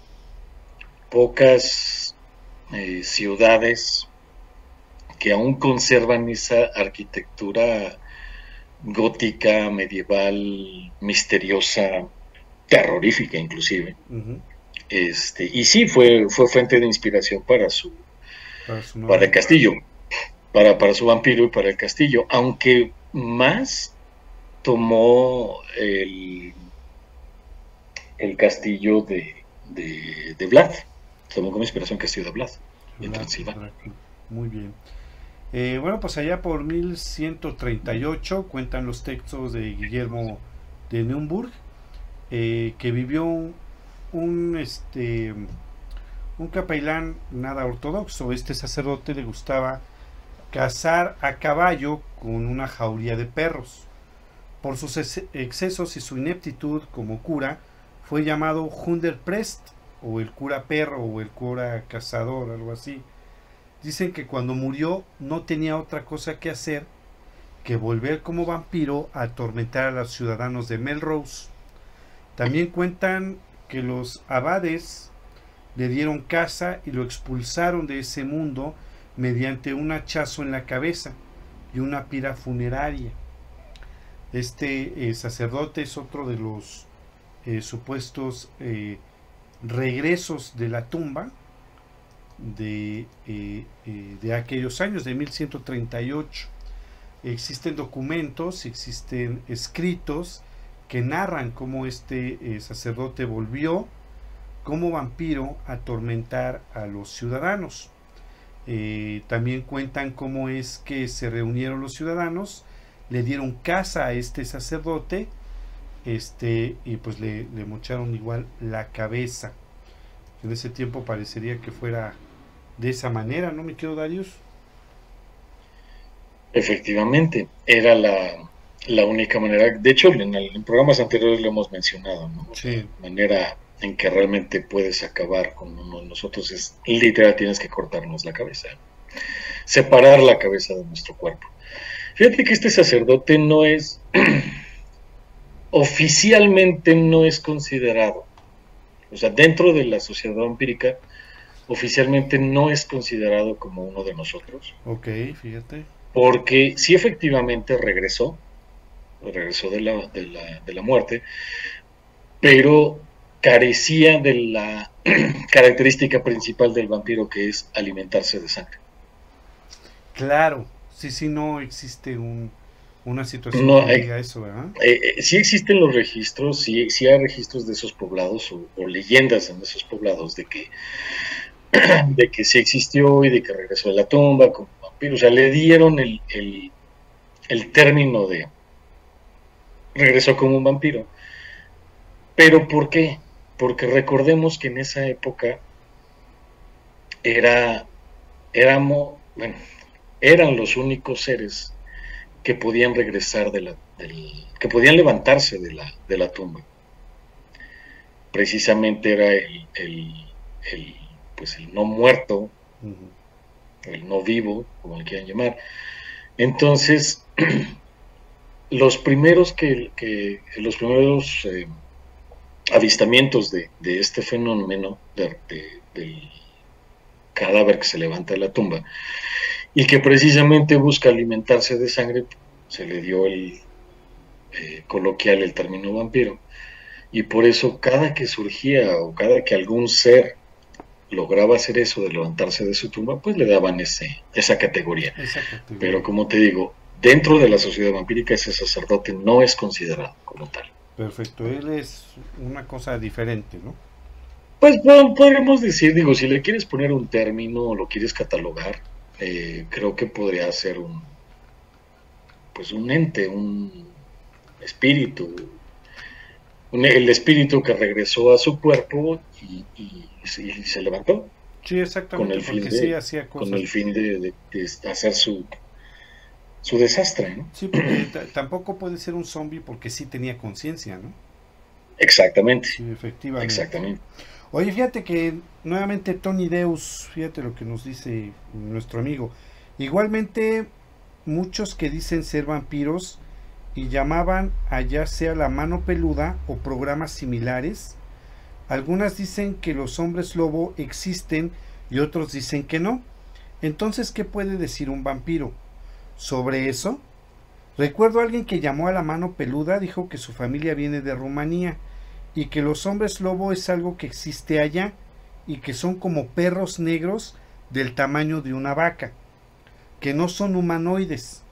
C: pocas eh, ciudades que aún conservan esa arquitectura gótica, medieval, misteriosa, terrorífica inclusive. Este, y sí, fue, fue fuente de inspiración para su, para, el castillo, para, para su vampiro y para el castillo, aunque más tomó el, el castillo de, de, de Vlad, tomó como inspiración el castillo de Vlad, en Transilvania.
A: Muy bien. Eh, bueno, pues allá por 1138 cuentan los textos de Guillermo de Neumburg, eh, que vivió un, este, un capellán nada ortodoxo. Este sacerdote le gustaba cazar a caballo con una jauría de perros. Por sus excesos y su ineptitud como cura, fue llamado Hunderprest, o el cura perro, o el cura cazador, algo así. Dicen que cuando murió no tenía otra cosa que hacer que volver como vampiro a atormentar a los ciudadanos de Melrose. También cuentan que los abades le dieron casa y lo expulsaron de ese mundo mediante un hachazo en la cabeza y una pira funeraria. Este eh, sacerdote es otro de los eh, supuestos eh, regresos de la tumba de, eh, eh, de aquellos años, de 1138. Existen documentos, existen escritos que narran cómo este eh, sacerdote volvió como vampiro a atormentar a los ciudadanos. también cuentan cómo es que se reunieron los ciudadanos, le dieron casa a este sacerdote, este, y pues le, le mocharon igual la cabeza. En ese tiempo parecería que fuera de esa manera, ¿no, me quedo Darius?
C: Efectivamente, era la, la, única manera. De hecho, en, programas anteriores lo hemos mencionado, ¿no?
A: Sí.
C: La manera en que realmente puedes acabar con uno de nosotros es literal, tienes que cortarnos la cabeza, separar la cabeza de nuestro cuerpo. Fíjate que este sacerdote no es, oficialmente no es considerado, o sea, dentro de la sociedad empírica, oficialmente no es considerado como uno de nosotros.
A: Ok, fíjate.
C: Porque sí efectivamente regresó, regresó de la, de la, de la muerte, pero carecía de la característica principal del vampiro que es alimentarse de sangre.
A: Claro, sí, sí, no existe un, una situación no, que diga eso, ¿verdad?
C: Eh, eh, sí existen los registros, sí, sí hay registros de esos poblados o, o, leyendas en esos poblados de que de que sí existió y de que regresó de la tumba como vampiro. O sea, le dieron el, el, término de regresó como un vampiro. Pero ¿por qué? Porque recordemos que en esa época era, éramos, bueno, eran los únicos seres que podían regresar de la, que podían levantarse de la, de la tumba. Precisamente era el, el pues el no muerto, el no vivo, como le quieran llamar. Entonces, los primeros que, los primeros eh, avistamientos de, este fenómeno del cadáver que se levanta de la tumba y que precisamente busca alimentarse de sangre, se le dio el eh, coloquial el término vampiro. Y por eso cada que surgía o cada que algún ser lograba hacer eso de levantarse de su tumba, pues le daban ese, esa categoría. Pero como te digo, dentro de la sociedad vampírica ese sacerdote no es considerado como tal.
A: Perfecto, él es una cosa diferente, ¿no?
C: Pues podríamos decir, digo, si le quieres poner un término o lo quieres catalogar, eh, creo que podría ser un, pues un ente, un espíritu, el espíritu que regresó a su cuerpo y, se levantó.
A: Sí, exactamente.
C: Con el fin, de, Con el fin de, hacer su, su desastre. ¿no?
A: Sí, porque tampoco puede ser un zombie porque sí tenía conciencia, ¿no?
C: Exactamente.
A: Sí, efectivamente.
C: Exactamente.
A: Oye, fíjate que nuevamente Tony Deus, fíjate lo que nos dice nuestro amigo. Igualmente, muchos que dicen ser vampiros y llamaban a ya sea la mano peluda o programas similares. Algunas dicen que los hombres lobo existen y otros dicen que no. Entonces, ¿qué puede decir un vampiro? Sobre eso, recuerdo a alguien que llamó a la mano peluda, dijo que su familia viene de Rumanía y que los hombres lobo es algo que existe allá y que son como perros negros del tamaño de una vaca, que no son humanoides,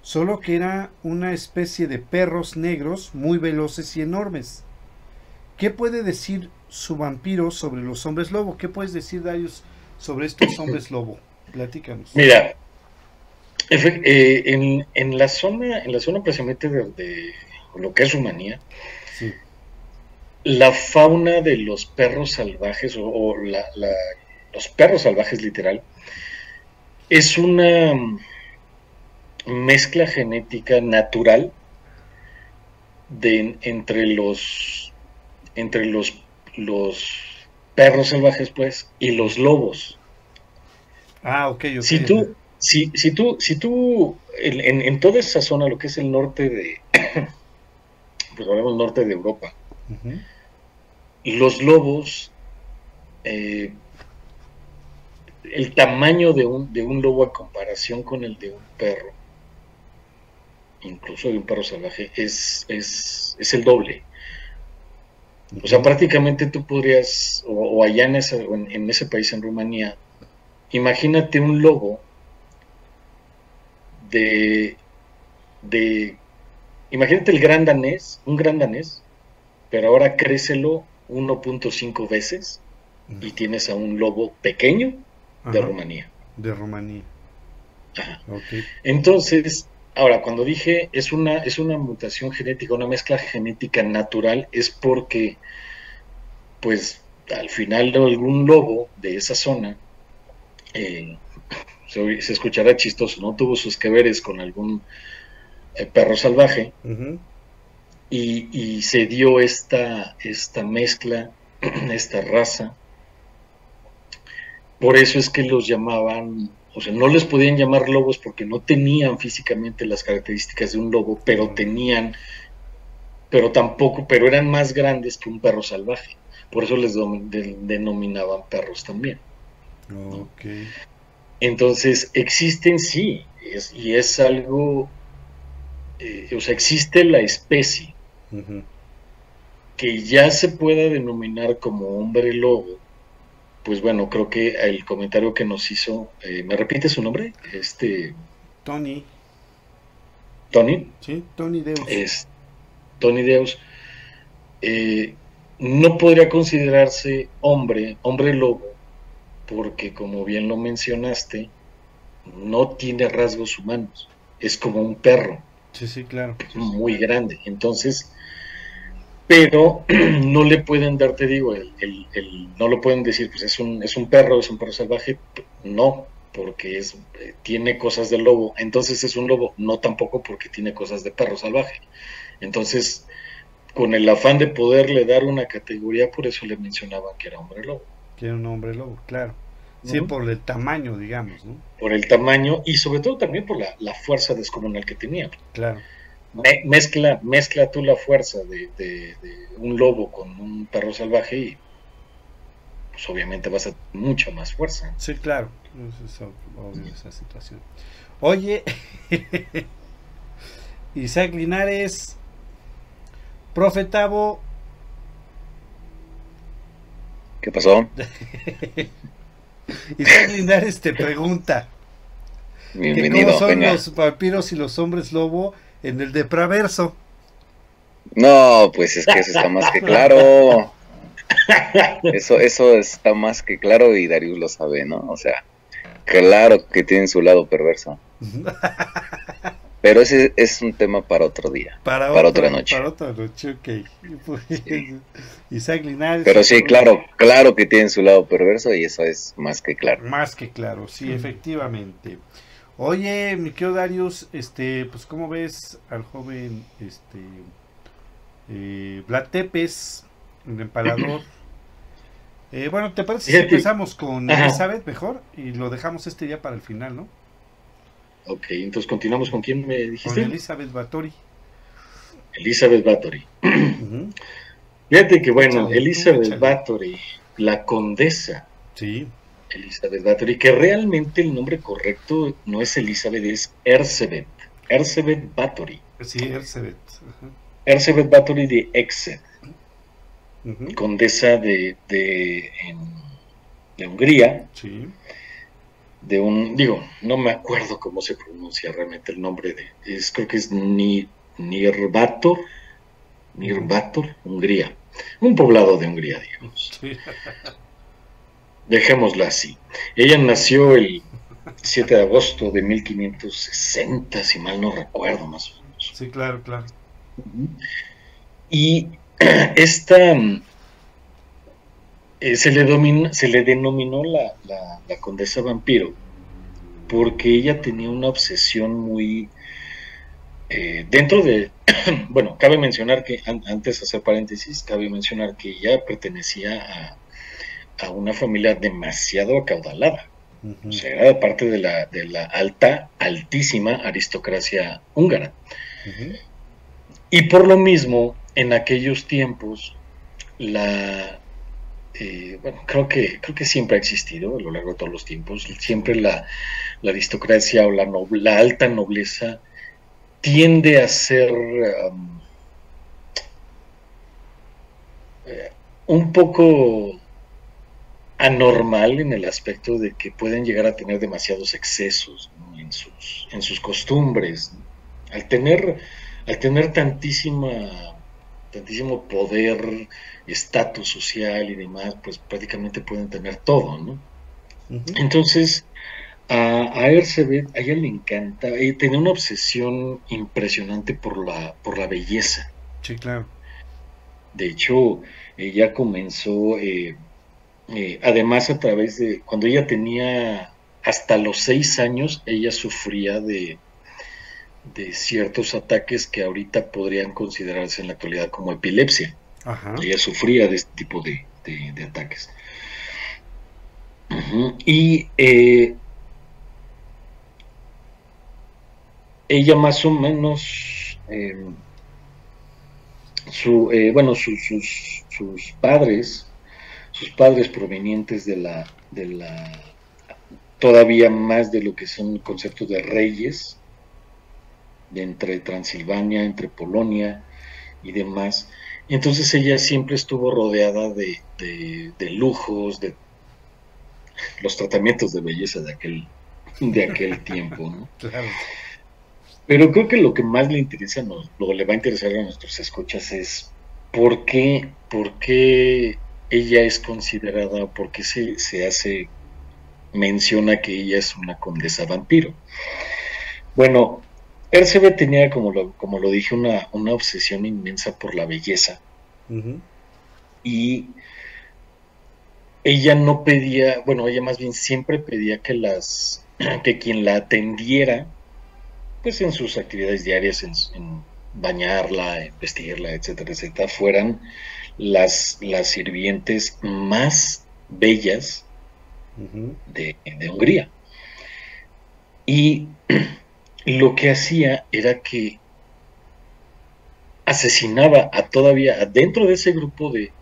A: solo que era una especie de perros negros muy veloces y enormes. ¿Qué puede decir su vampiro sobre los hombres lobo? ¿Qué puedes decir, Darius, sobre estos hombres lobo? Platícanos.
C: Mira, eh, en, en, la zona, en la zona precisamente de, lo que es Rumanía, la fauna de los perros salvajes, o, los perros salvajes literal, es una mezcla genética natural de entre los entre los los perros salvajes pues y los lobos.
A: Ah ok,
C: si tú si, si tú si tú en, en, toda esa zona lo que es el norte de pues hablamos norte de Europa los lobos, eh, el tamaño de un, de un lobo a comparación con el de un perro, incluso de un perro salvaje, es, es, es el doble. O sea, prácticamente tú podrías, o, allá en ese, en, ese país, en Rumanía, imagínate un lobo de, de, imagínate el gran danés, un gran danés, pero ahora crécelo 1.5 veces y tienes a un lobo pequeño de Rumanía.
A: De Rumanía.
C: Entonces, ahora, cuando dije es una, es una mutación genética, una mezcla genética natural, es porque, pues, al final algún lobo de esa zona, eh, se, escuchará chistoso, ¿no? Tuvo sus que veres con algún eh, perro salvaje y, se dio esta, esta mezcla, esta raza. Por eso es que los llamaban, o sea, no les podían llamar lobos porque no tenían físicamente las características de un lobo, pero tenían, pero tampoco, pero eran más grandes que un perro salvaje. Por eso les denominaban perros también. Entonces, existen sí, y es algo, eh, o sea, existe la especie, que ya se pueda denominar como hombre lobo, pues bueno, creo que el comentario que nos hizo, eh, ¿me repite su nombre? Este.
A: Tony.
C: Tony.
A: Sí, Tony Deus.
C: Es Tony Deus. Eh, no podría considerarse hombre, hombre lobo, porque como bien lo mencionaste, no tiene rasgos humanos. Es como un perro.
A: Sí, sí, claro.
C: Muy grande. Entonces, pero no le pueden dar, te digo, el, el, no lo pueden decir, pues es un, es un perro, es un perro salvaje, no, porque es, eh, tiene cosas de lobo, entonces es un lobo, no tampoco porque tiene cosas de perro salvaje. Entonces, con el afán de poderle dar una categoría, por eso le mencionaban que era hombre lobo.
A: Que era un hombre lobo, claro. Sí, por el tamaño, digamos, ¿no?
C: Por el tamaño y sobre todo también por la, la fuerza descomunal que tenía.
A: Claro
C: mezcla, mezcla tú la fuerza de, un lobo con un perro salvaje y pues obviamente vas a tener mucha más fuerza.
A: Sí, claro, es obvio esa situación. Oye, Isaac Linares, profe Tavo.
D: ¿Qué pasó?
A: Isaac Linares te pregunta.
D: Bienvenido.
A: ¿Cómo son los vampiros y los hombres lobo en el de Praverso.
D: No, pues es que eso está más que claro. Eso, eso está más que claro y Darius lo sabe, ¿no? O sea, claro que tiene su lado perverso. Pero ese es un tema para otro día.
A: Para, otra noche. Para otra noche, ok. Pues, Isaac Linares.
D: Pero sí, claro, claro que tiene su lado perverso y eso es más que claro.
A: Más que claro, sí, efectivamente. Oye, mi querido Darius, este, pues cómo ves al joven, este, eh, Vlad Tepes, el empalador, Eh, bueno, ¿te parece si empezamos con Elizabeth mejor? Y lo dejamos este día para el final, ¿no?
C: Ok, entonces continuamos con quién me dijiste.
A: Con Elizabeth Bathory.
C: Elizabeth Bathory. Fíjate que bueno, Elizabeth Bathory, la condesa.
A: Sí.
C: Elizabeth Bathory, que realmente el nombre correcto no es Elizabeth, es Erzebeth. Erzebeth Bathory.
A: Sí, Erzebeth.
C: Erzebeth Bathory de Exet condesa de, de, de Hungría.
A: Sí.
C: De un, digo, no me acuerdo cómo se pronuncia realmente el nombre de, es, creo que es Ni, Nirvator, Nirvator, Hungría. Un poblado de Hungría, digamos. Dejémosla así. Ella nació el 7 de agosto de 1560, si mal no recuerdo, más o menos.
A: Sí, claro, claro.
C: Y esta eh, se, le se le denominó la, condesa vampiro porque ella tenía una obsesión muy eh, dentro de bueno cabe mencionar que antes de hacer paréntesis cabe mencionar que ella pertenecía a, una familia demasiado acaudalada. O sea era parte de la, de la alta altísima aristocracia húngara. Y por lo mismo en aquellos tiempos, la, eh, bueno, creo que, creo que siempre ha existido a lo largo de todos los tiempos, siempre la, aristocracia o la, la, alta nobleza tiende a ser um, eh, un poco anormal en el aspecto de que pueden llegar a tener demasiados excesos en, sus, en sus costumbres. Al tener, al tener tantísima tantísimo poder, estatus social y demás, pues prácticamente pueden tener todo, ¿no? Entonces, a, a Erzebet, a ella le encanta, ella tiene una obsesión impresionante por la, por la belleza.
A: Sí, claro.
C: De hecho, ella comenzó, eh, eh, además a través de, cuando ella tenía hasta los seis años, ella sufría de, de ciertos ataques que ahorita podrían considerarse en la actualidad como epilepsia. Ella sufría de este tipo de, ataques. Y eh, ella más o menos, em, su, eh, bueno, sus, sus padres, sus padres provenientes de la, de la, todavía más de lo que son conceptos de reyes, entre Transilvania, entre Polonia y demás. entonces ella siempre estuvo rodeada de, lujos, de los tratamientos de belleza de aquel, de aquel tiempo. ¿no? Pero creo que lo que más le interesa, lo que le va a interesar a nuestros escuchas es por qué, por qué ella es considerada, por qué se, se hace, menciona que ella es una condesa vampiro. Bueno, RCB tenía, como lo, como lo dije, una, una obsesión inmensa por la belleza. Y ella no pedía, bueno, ella más bien siempre pedía que las, que quien la atendiera, pues en sus actividades diarias, en, bañarla, en vestirla, etcétera, etcétera, fueran las, las sirvientes más bellas de, de Hungría. Y lo que hacía era que asesinaba a todavía, dentro de ese grupo de,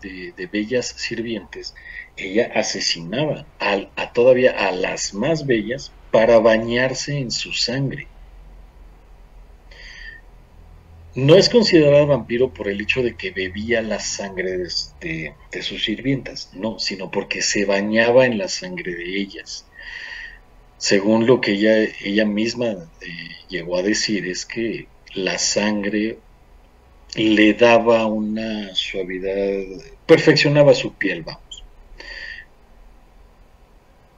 C: bellas sirvientes, ella asesinaba a, todavía a las más bellas para bañarse en su sangre. No es considerada vampiro por el hecho de que bebía la sangre de, de sus sirvientas, no, sino porque se bañaba en la sangre de ellas según lo que ella, ella misma eh, llegó a decir, es que la sangre le daba una suavidad, perfeccionaba su piel, vamos.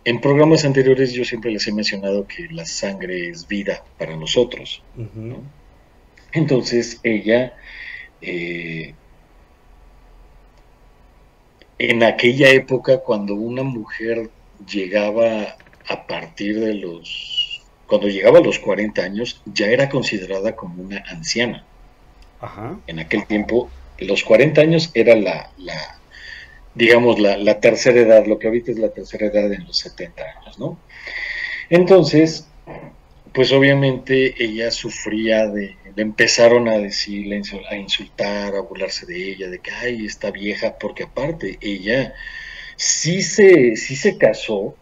C: En programas anteriores yo siempre les he mencionado que la sangre es vida para nosotros. Entonces ella, eh, en aquella época cuando una mujer llegaba a partir de los, cuando llegaba a los 40 años, ya era considerada como una anciana. En aquel tiempo, los 40 años era la, digamos, la, tercera edad, lo que ahorita es la tercera edad en los 70 años, ¿no? Entonces, pues obviamente ella sufría de, le empezaron a decirle, a insultar, a burlarse de ella, de que, ay, está vieja, porque aparte ella sí se, sí se casó,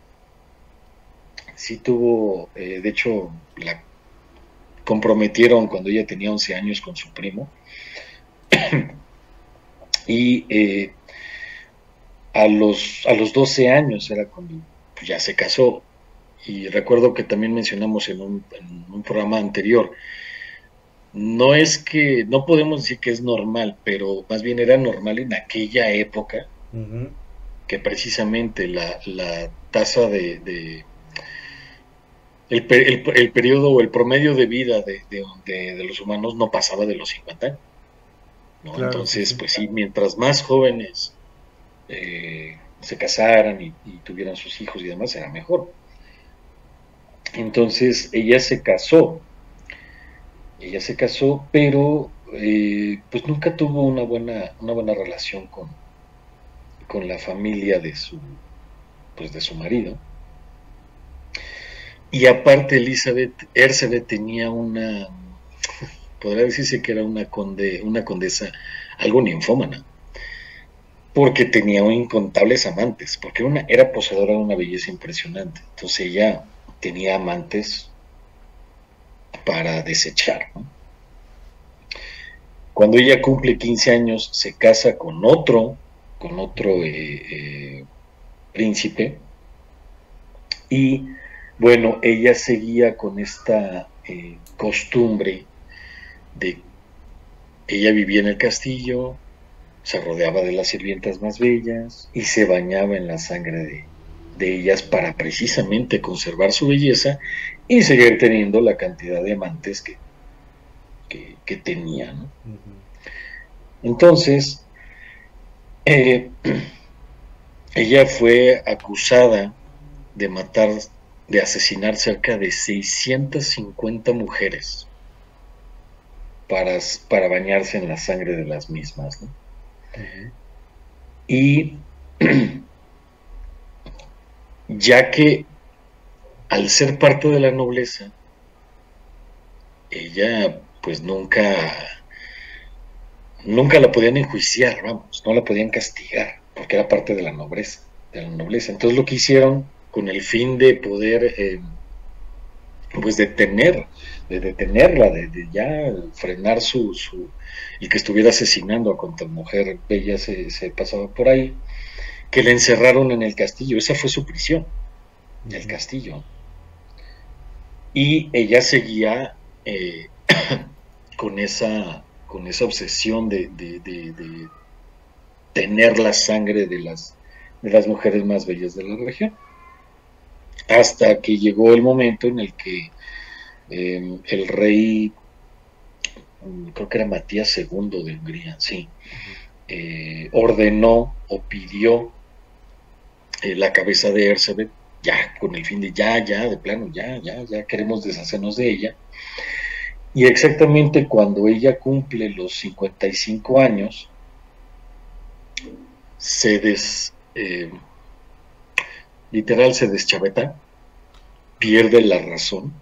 C: sí tuvo, eh, de hecho, la comprometieron cuando ella tenía 11 años con su primo, y eh, a, los, a los 12 años era cuando ya se casó, y recuerdo que también mencionamos en un programa anterior, no es que, no podemos decir que es normal, pero más bien era normal en aquella época, que precisamente la, la tasa de, el, el, periodo o el promedio de vida de, de, los humanos no pasaba de los 50 años. Entonces, pues sí, mientras más jóvenes eh, se casaran y, y, tuvieran sus hijos y demás, era mejor. Entonces, ella se casó ella se casó, pero eh, pues nunca tuvo una buena, una buena relación con, con la familia de su, pues de su marido. Y aparte Elizabeth, Elizabeth tenía una, podría decirse que era una, conde, una condesa algo ninfómana, porque tenía incontables amantes, porque una, era poseedora de una belleza impresionante. Entonces ella tenía amantes para desechar. Cuando ella cumple 15 años, se casa con otro, con otro eh, eh, príncipe, y bueno, ella seguía con esta eh, costumbre de, ella vivía en el castillo, se rodeaba de las sirvientas más bellas y se bañaba en la sangre de, de ellas para precisamente conservar su belleza y seguir teniendo la cantidad de amantes que, que, tenía. Entonces, eh, ella fue acusada de matar, de asesinar cerca de 650 mujeres para, para bañarse en la sangre de las mismas. Y ya que al ser parte de la nobleza, ella pues nunca, nunca la podían enjuiciar, vamos, no la podían castigar, porque era parte de la nobleza, de la nobleza. Entonces lo que hicieron con el fin de poder eh, pues detener, de detenerla, de, ya frenar su, su, y que estuviera asesinando a cuanta mujer bella se, se pasaba por ahí, que le encerraron en el castillo. Esa fue su prisión, el castillo. Y ella seguía eh, con, esa, con esa obsesión de, tener la sangre de las, de las mujeres más bellas de la región. Hasta que llegó el momento en el que em, el rey, creo que era Matías II de Hungría, sí, eh, ordenó o pidió eh, la cabeza de Erzsébet, ya, con el fin de ya, ya, de plano, ya, ya, ya queremos deshacernos de ella. Y exactamente cuando ella cumple los 55 años, se des, eh, literal se deschaveta, pierde la razón,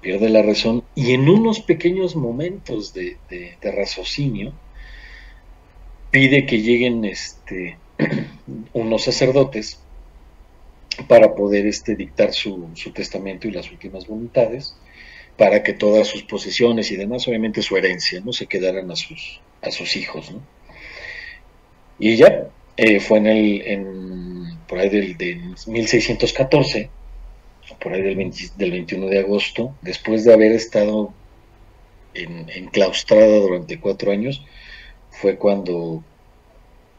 C: pierde la razón y en unos pequeños momentos de, de raciocinio pide que lleguen este, unos sacerdotes para poder este, dictar su, testamento y las últimas voluntades, para que todas sus posesiones y demás, obviamente su herencia, ¿no? se quedaran a sus, a sus hijos. Y ella eh, fue en el, por ahí del, de 1614, por ahí del, del 21 de agosto, después de haber estado en, enclaustrada durante cuatro años, fue cuando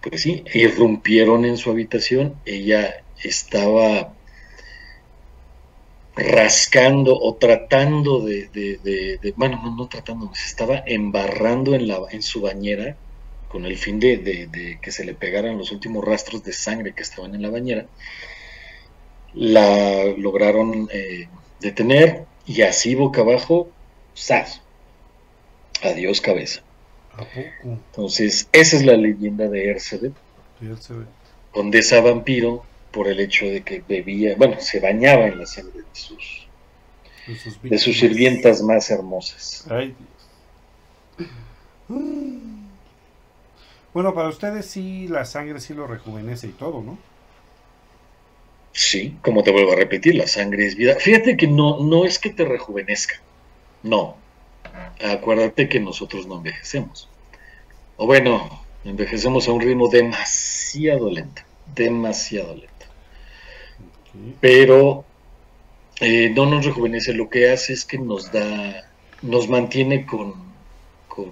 C: pues sí, irrumpieron en su habitación, ella estaba rascando o tratando de, bueno, no, tratando, se estaba embarrando en, la, en su bañera con el fin de, que se le pegaran los últimos rastros de sangre que estaban en la bañera. La lograron eh, detener y así boca abajo, ¡zas! Adiós cabeza. Entonces, esa es la leyenda de Ercebet. condesa vampiro por el hecho de que bebía, bueno, se bañaba en la sangre de sus, de sus sirvientas más hermosas. Ay,
A: Bueno, para ustedes sí la sangre sí lo rejuvenece y todo, ¿no?
C: Sí, como te vuelvo a repetir, la sangre es vida. Fíjate que no, no es que te rejuvenezca, no. Acuérdate que nosotros no envejecemos. O bueno, envejecemos a un ritmo demasiado lento, demasiado lento. Pero eh, no nos rejuvenece, lo que hace es que nos da, nos mantiene con, con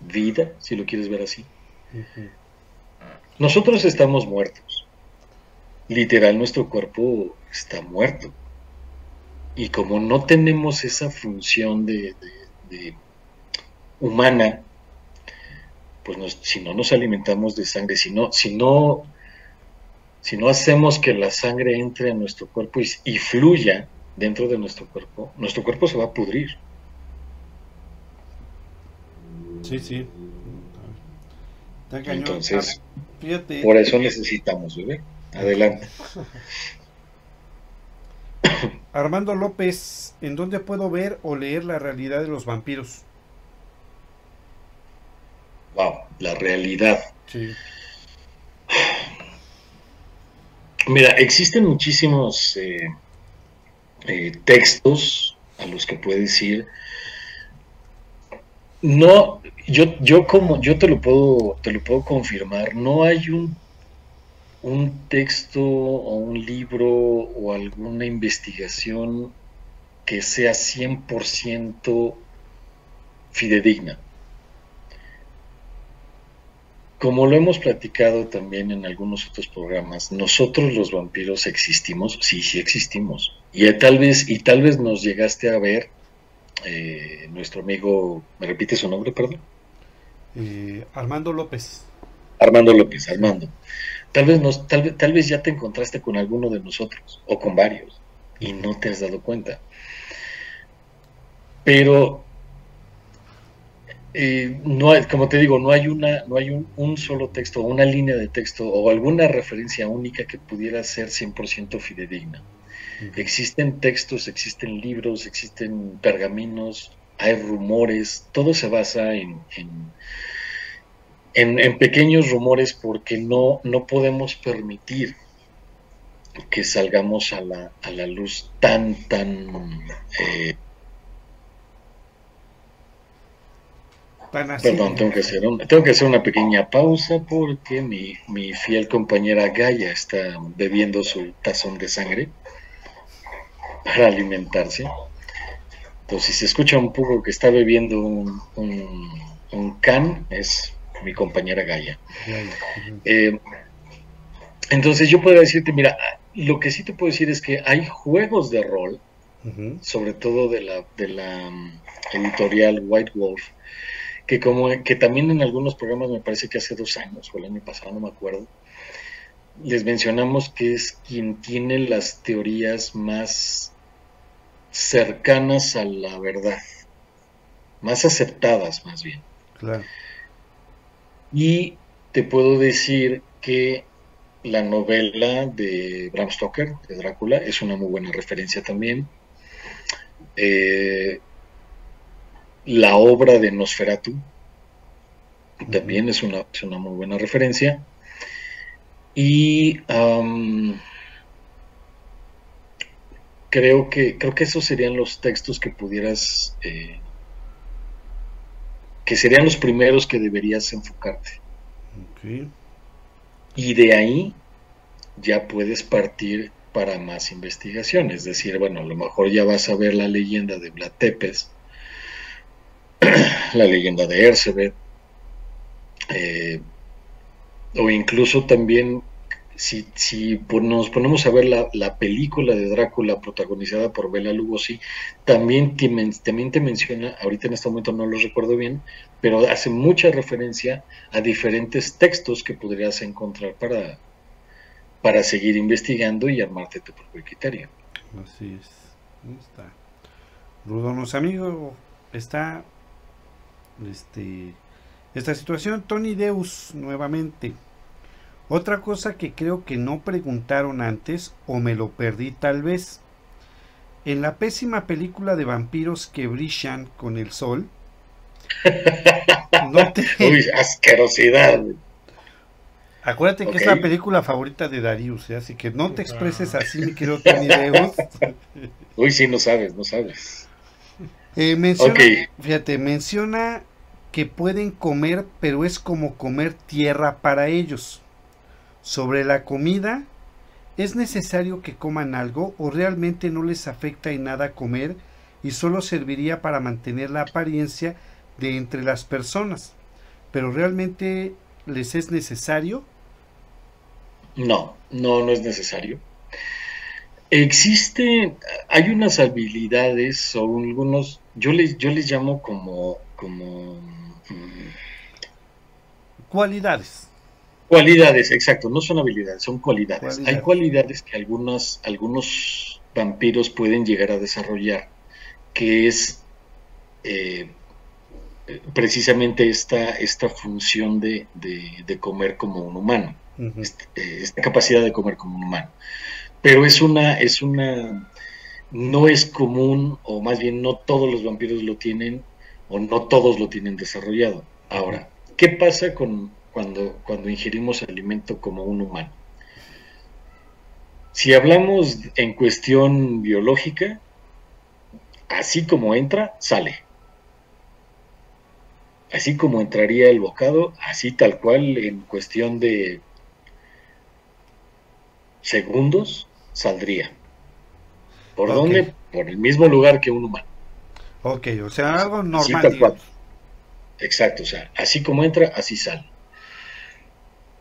C: vida, si lo quieres ver así. Nosotros estamos muertos. Literal, nuestro cuerpo está muerto. Y como no tenemos esa función de, humana, pues si no nos alimentamos de sangre, si no, si no, si no hacemos que la sangre entre en nuestro cuerpo y, fluya dentro de nuestro cuerpo, nuestro cuerpo se va a pudrir.
A: Sí, sí.
C: Entonces, por eso necesitamos, bebé. Adelante.
A: Armando López, ¿en dónde puedo ver o leer la realidad de los vampiros?
C: Wow, la realidad. Sí. Mira, existen muchísimos eh, eh, textos a los que puedes ir. No, yo, yo como, yo te lo puedo, te lo puedo confirmar, no hay un, un texto o un libro o alguna investigación que sea 100% fidedigna. Como lo hemos platicado también en algunos otros programas, nosotros los vampiros existimos, sí, sí existimos. Y tal vez, y tal vez nos llegaste a ver, eh, nuestro amigo, ¿me repite su nombre, perdón?
A: Eh, Armando López.
C: Armando López, Armando. Tal vez, nos, tal, vez, tal vez ya te encontraste con alguno de nosotros, o con varios, y no te has dado cuenta. Pero eh, no hay, como te digo, no hay una, no hay un, solo texto, una línea de texto o alguna referencia única que pudiera ser 100% fidedigna. Existen textos, existen libros, existen pergaminos, hay rumores, todo se basa en, en, pequeños rumores porque no, no podemos permitir que salgamos a la, a la luz tan, tan eh, Perdón, tengo que, hacer tengo que hacer una pequeña pausa porque mi, mi, fiel compañera Gaia está bebiendo su tazón de sangre para alimentarse. Entonces, si se escucha un poco que está bebiendo un, un, can, es mi compañera Gaia. Eh, entonces, yo puedo decirte, mira, lo que sí te puedo decir es que hay juegos de rol, sobre todo de la, de la um, editorial White Wolf, que como que también en algunos programas me parece que hace dos años o el año pasado, no me acuerdo, les mencionamos que es quien tiene las teorías más cercanas a la verdad, más aceptadas más bien. Claro. Y te puedo decir que la novela de Bram Stoker, de Drácula, es una muy buena referencia también. Eh, la obra de Nosferatu también es una, una muy buena referencia. Y creo que creo que esos serían los textos que pudieras eh, que serían los primeros que deberías enfocarte. Y de ahí ya puedes partir para más investigación. Es decir, bueno, a lo mejor ya vas a ver la leyenda de Vlad Tepes la leyenda de Ercebet, eh, o incluso también si, si nos ponemos a ver la, película de Drácula protagonizada por Bela Lugosi, también te, también menciona, ahorita en este momento no lo recuerdo bien, pero hace mucha referencia a diferentes textos que podrías encontrar para, para seguir investigando y armarte tu propio criterio.
A: Así es. Está. Rudonos amigo, está este, esta situación. Tony Deus, nuevamente. Otra cosa que creo que no preguntaron antes, o me lo perdí tal vez. En la pésima película de vampiros que brillan con el sol.
C: no te... Uy, asquerosidad.
A: Acuérdate que es la película favorita de Darius, ¿eh? así que no te expreses así, mi querido Tony Deus.
C: Uy, sí, no sabes, no sabes.
A: Eh, menciona, Fíjate, menciona que pueden comer, pero es como comer tierra para ellos. Sobre la comida, ¿es necesario que coman algo o realmente no les afecta en nada comer y solo serviría para mantener la apariencia de entre las personas? Pero realmente les es necesario?
C: No, no, no es necesario. Existe, hay unas habilidades o algunos, yo les, yo les llamo como, como
A: Cualidades.
C: Cualidades, exacto, no son habilidades, son cualidades. Hay cualidades que algunos, algunos vampiros pueden llegar a desarrollar, que es eh, precisamente esta, esta función de, comer como un humano, este, eh, esta capacidad de comer como un humano. Pero es una, es una, no es común, o más bien no todos los vampiros lo tienen, o no todos lo tienen desarrollado. Ahora, ¿Qué pasa con, cuando, cuando ingerimos alimento como un humano? Si hablamos en cuestión biológica, así como entra, sale. Así como entraría el bocado, así tal cual en cuestión de segundos saldría. ¿Por dónde? Por el mismo lugar que un humano.
A: Ok, o sea, algo normal.
C: Exacto, o sea, así como entra, así sale.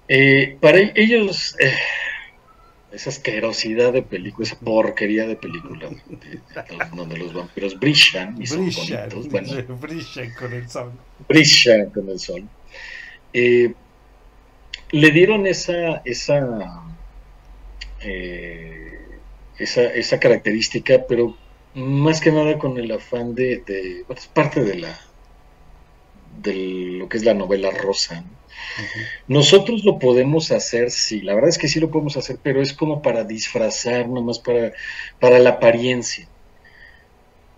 C: Eh, para ellos, eh, esa asquerosidad de película, esa porquería de película, donde los vampiros brillan y son bonitos, bueno,
A: brillan con el sol.
C: Brillan con el sol. Eh, le dieron esa, esa, esa, esa característica, pero más que nada con el afán de, de bueno, es parte de la de lo que es la novela rosa. Nosotros lo podemos hacer, sí, la verdad es que sí lo podemos hacer, pero es como para disfrazar, nomás para, para la apariencia.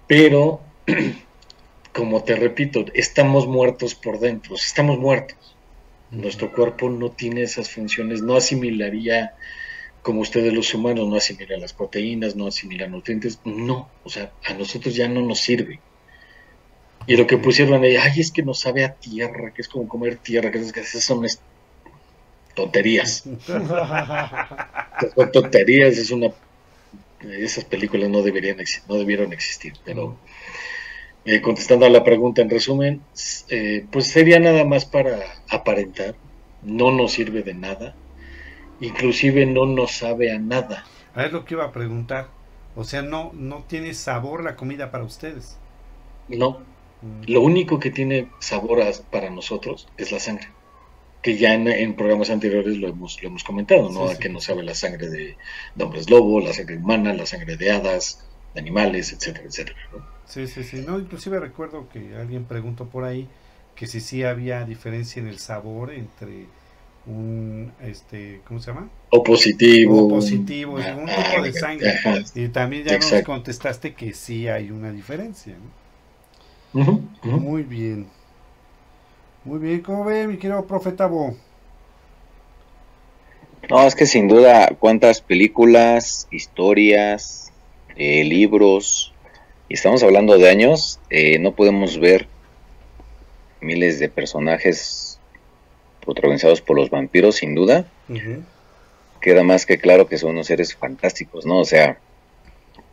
C: Pero, como te repito, estamos muertos por dentro, estamos muertos. Nuestro cuerpo no tiene esas funciones, no asimilaría como ustedes los humanos, no asimila las proteínas, no asimila nutrientes, no, o sea, a nosotros ya no nos sirve. Y lo que pusieron ahí, ay, es que no sabe a tierra, que es como comer tierra, que, esas son tonterías. son tonterías, es una esas películas no deberían no debieron existir, pero eh, contestando a la pregunta en resumen, eh, pues sería nada más para aparentar, no nos sirve de nada, inclusive no nos sabe a nada.
A: A ver lo que iba a preguntar, o sea, no, no tiene sabor la comida para ustedes.
C: No, lo único que tiene sabor para nosotros es la sangre, que ya en, programas anteriores lo hemos, lo hemos comentado, ¿no? Que no sabe la sangre de, hombres lobo, la sangre humana, la sangre de hadas, de animales, etcétera, etcétera.
A: Sí, sí, sí. No, inclusive recuerdo que alguien preguntó por ahí que si sí había diferencia en el sabor entre un este ¿cómo se llama?
C: O positivo.
A: O positivo, un tipo de sangre. y también ya nos contestaste que sí hay una diferencia, ¿no? Muy bien. Muy bien, ¿cómo ve mi querido profeta Bo?
D: No, es que sin duda, cuántas películas, historias, eh, libros, y estamos hablando de años, eh, no podemos ver miles de personajes protagonizados por los vampiros, sin duda. Queda más que claro que son unos seres fantásticos, ¿no? O sea,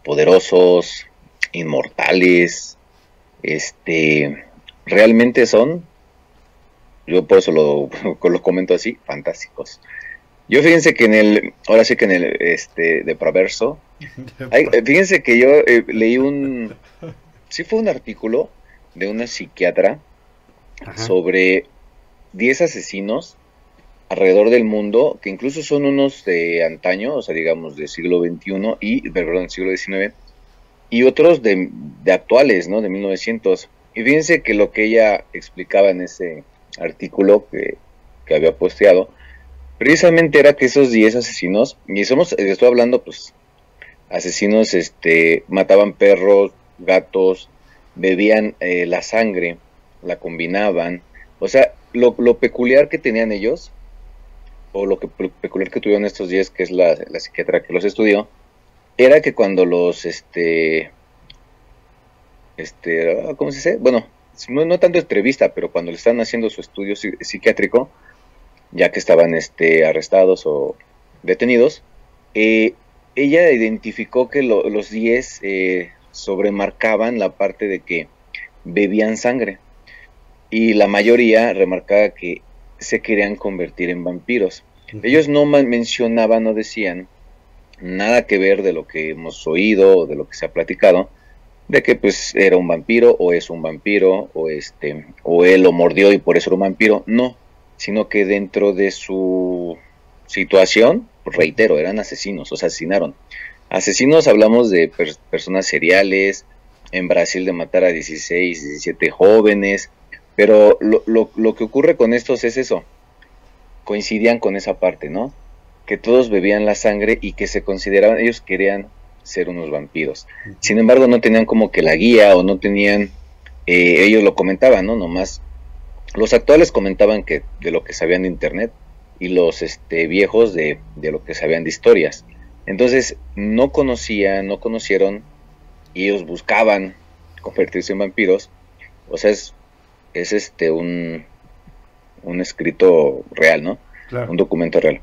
D: poderosos, inmortales, este, realmente son, yo por eso lo, lo comento así, fantásticos. Yo fíjense que en el, ahora sí que en el, este, de Proverso, fíjense que yo eh, leí un, sí fue un artículo de una psiquiatra sobre 10 asesinos alrededor del mundo, que incluso son unos de antaño, o sea, digamos, del siglo XXI y, perdón, del siglo XIX, y otros de, actuales, ¿no? De 1900. Y fíjense que lo que ella explicaba en ese artículo que, había posteado precisamente era que esos 10 asesinos, y somos, estoy hablando pues, asesinos, este, mataban perros, gatos, bebían eh, la sangre, la combinaban, o sea, lo, peculiar que tenían ellos, o lo, que, peculiar que tuvieron estos 10, que es la, la psiquiatra que los estudió, era que cuando los, este, este, ¿cómo se dice? Bueno, no, no tanto entrevista, pero cuando le están haciendo su estudio psiquiátrico, ya que estaban este, arrestados o detenidos, eh, ella identificó que los 10 eh, sobremarcaban la parte de que bebían sangre y la mayoría remarcaba que se querían convertir en vampiros. Ellos no mencionaban o decían nada que ver de lo que hemos oído o de lo que se ha platicado, de que pues era un vampiro o es un vampiro o este o él lo mordió y por eso era un vampiro, no, sino que dentro de su situación, reitero, eran asesinos, o sea, asesinaron. Asesinos hablamos de personas seriales, en Brasil de matar a 16, 17 jóvenes, pero lo, lo, lo que ocurre con estos es eso, coincidían con esa parte, ¿no? Que todos bebían la sangre y que se consideraban, ellos querían ser unos vampiros. Sin embargo, no tenían como que la guía o no tenían, eh, ellos lo comentaban, ¿no? Nomás, los actuales comentaban que de lo que sabían de Internet y los este, viejos de, de lo que sabían de historias. Entonces, no conocían, no conocieron y ellos buscaban convertirse en vampiros. O sea, es, es este un, un escrito real, ¿no? Un documento real.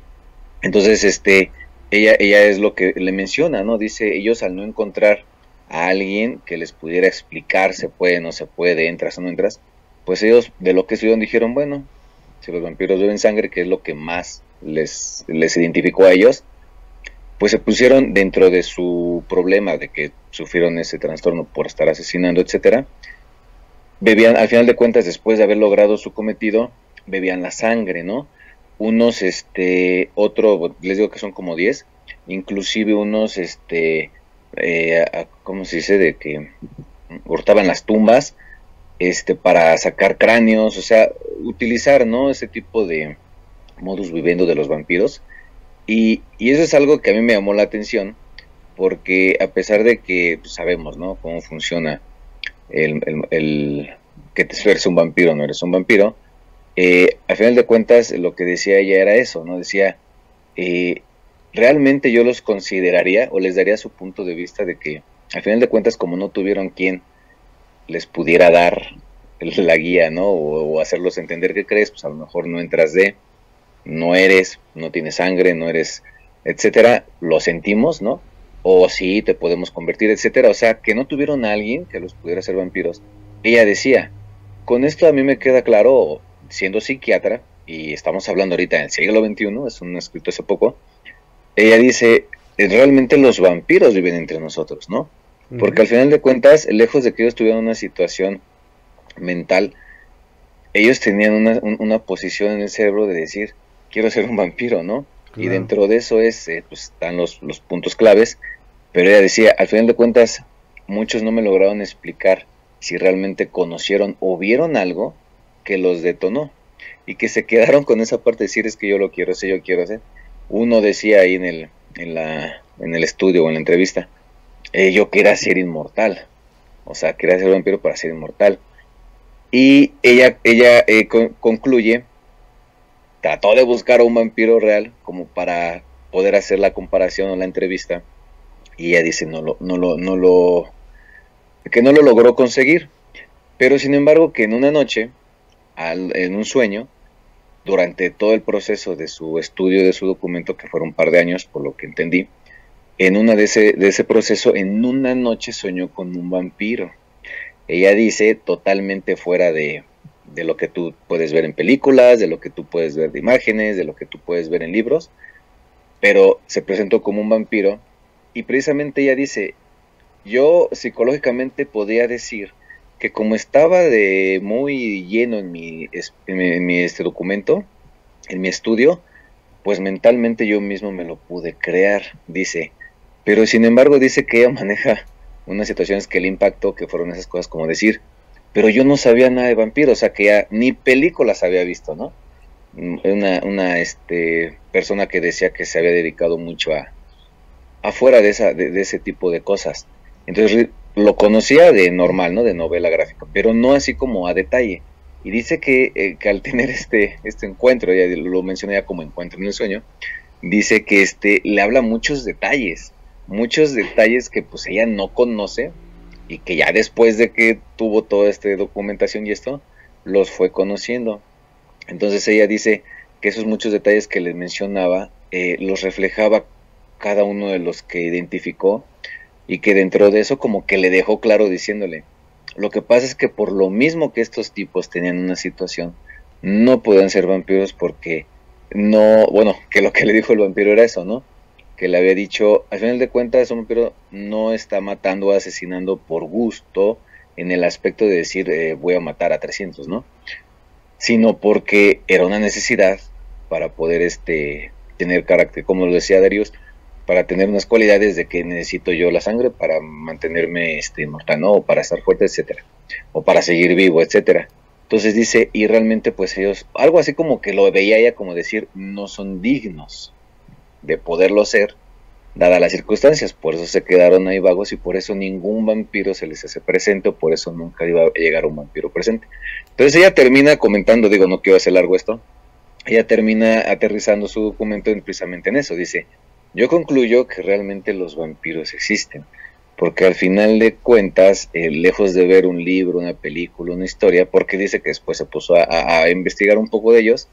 D: Entonces, este, ella, ella es lo que le menciona, ¿no? Dice, ellos al no encontrar a alguien que les pudiera explicar se puede, no se puede, entras o no entras, pues ellos de lo que estudiaron dijeron, bueno, si los vampiros beben sangre, que es lo que más les, les identificó a ellos, pues se pusieron dentro de su problema de que sufrieron ese trastorno por estar asesinando, etcétera, bebían, al final de cuentas, después de haber logrado su cometido, bebían la sangre, ¿no? unos, este, otro, les digo que son como 10, inclusive unos, este, eh, ¿cómo se dice? De que cortaban las tumbas, este, para sacar cráneos, o sea, utilizar, ¿no? Ese tipo de modus viviendo de los vampiros. Y, y, eso es algo que a mí me llamó la atención, porque a pesar de que pues, sabemos, ¿no? Cómo funciona el, el, que te eres un vampiro no eres un vampiro, eh, al final de cuentas lo que decía ella era eso, ¿no? Decía, eh, realmente yo los consideraría o les daría su punto de vista de que al final de cuentas como no tuvieron quien les pudiera dar la guía, ¿no? O, hacerlos entender que crees, pues a lo mejor no entras de, no eres, no tienes sangre, no eres, etcétera, lo sentimos, ¿no? O sí, te podemos convertir, etcétera. O sea, que no tuvieron a alguien que los pudiera hacer vampiros. Ella decía, con esto a mí me queda claro, siendo psiquiatra, y estamos hablando ahorita del siglo XXI, es un escrito hace poco, ella dice, realmente los vampiros viven entre nosotros, ¿no? Porque al final de cuentas, lejos de que ellos tuvieran una situación mental, ellos tenían una, una posición en el cerebro de decir, quiero ser un vampiro, ¿no? Y dentro de eso es, eh, pues, están los, los puntos claves, pero ella decía, al final de cuentas, muchos no me lograron explicar si realmente conocieron o vieron algo que los detonó y que se quedaron con esa parte de decir es que yo lo quiero hacer, yo quiero hacer. Uno decía ahí en el, en la, en el estudio o en la entrevista, eh, yo quería ser inmortal, o sea, quería ser vampiro para ser inmortal. Y ella, ella eh, concluye, trató de buscar a un vampiro real como para poder hacer la comparación o la entrevista, y ella dice no lo, no lo, no lo, que no lo logró conseguir, pero sin embargo que en una noche en un sueño durante todo el proceso de su estudio de su documento, que fueron un par de años, por lo que entendí, en una de ese, de ese proceso, en una noche soñó con un vampiro. Ella dice, totalmente fuera de, de lo que tú puedes ver en películas, de lo que tú puedes ver de imágenes, de lo que tú puedes ver en libros, pero se presentó como un vampiro y precisamente ella dice, yo psicológicamente podía decir que como estaba de muy lleno en mi, en mi este documento, en mi estudio, pues mentalmente yo mismo me lo pude crear, dice. Pero sin embargo dice que ella maneja unas situaciones que le impactó, que fueron esas cosas como decir, pero yo no sabía nada de vampiros, o sea que ya ni películas había visto, ¿no? una, una este, persona que decía que se había dedicado mucho a afuera de, esa, de, ese tipo de cosas. Entonces lo conocía de normal, ¿no? De novela gráfica, pero no así como a detalle. Y dice que, eh, que al tener este, este encuentro, ya lo mencioné ya como encuentro en el sueño, dice que este, le habla muchos detalles, muchos detalles que pues ella no conoce y que ya después de que tuvo toda esta documentación y esto, los fue conociendo. Entonces ella dice que esos muchos detalles que les mencionaba eh, los reflejaba cada uno de los que identificó y que dentro de eso como que le dejó claro diciéndole, lo que pasa es que por lo mismo que estos tipos tenían una situación, no podían ser vampiros porque no, bueno, que lo que le dijo el vampiro era eso, ¿no? Que le había dicho, al final de cuentas, un no está matando o asesinando por gusto en el aspecto de decir eh, voy a matar a 300, ¿no? Sino porque era una necesidad para poder este, tener carácter, como lo decía Darius, para tener unas cualidades de que necesito yo la sangre para mantenerme este, mortal, ¿no? O para estar fuerte, etcétera. O para seguir vivo, etcétera. Entonces dice, y realmente pues ellos, algo así como que lo veía ella como decir, no son dignos de poderlo ser, dadas las circunstancias, por eso se quedaron ahí vagos y por eso ningún vampiro se les hace presente, o por eso nunca iba a llegar un vampiro presente. Entonces ella termina comentando, digo, no quiero hacer largo esto, ella termina aterrizando su documento precisamente en eso, dice, yo concluyo que realmente los vampiros existen, porque al final de cuentas, eh, lejos de ver un libro, una película, una historia, porque dice que después se puso a, investigar un poco de ellos,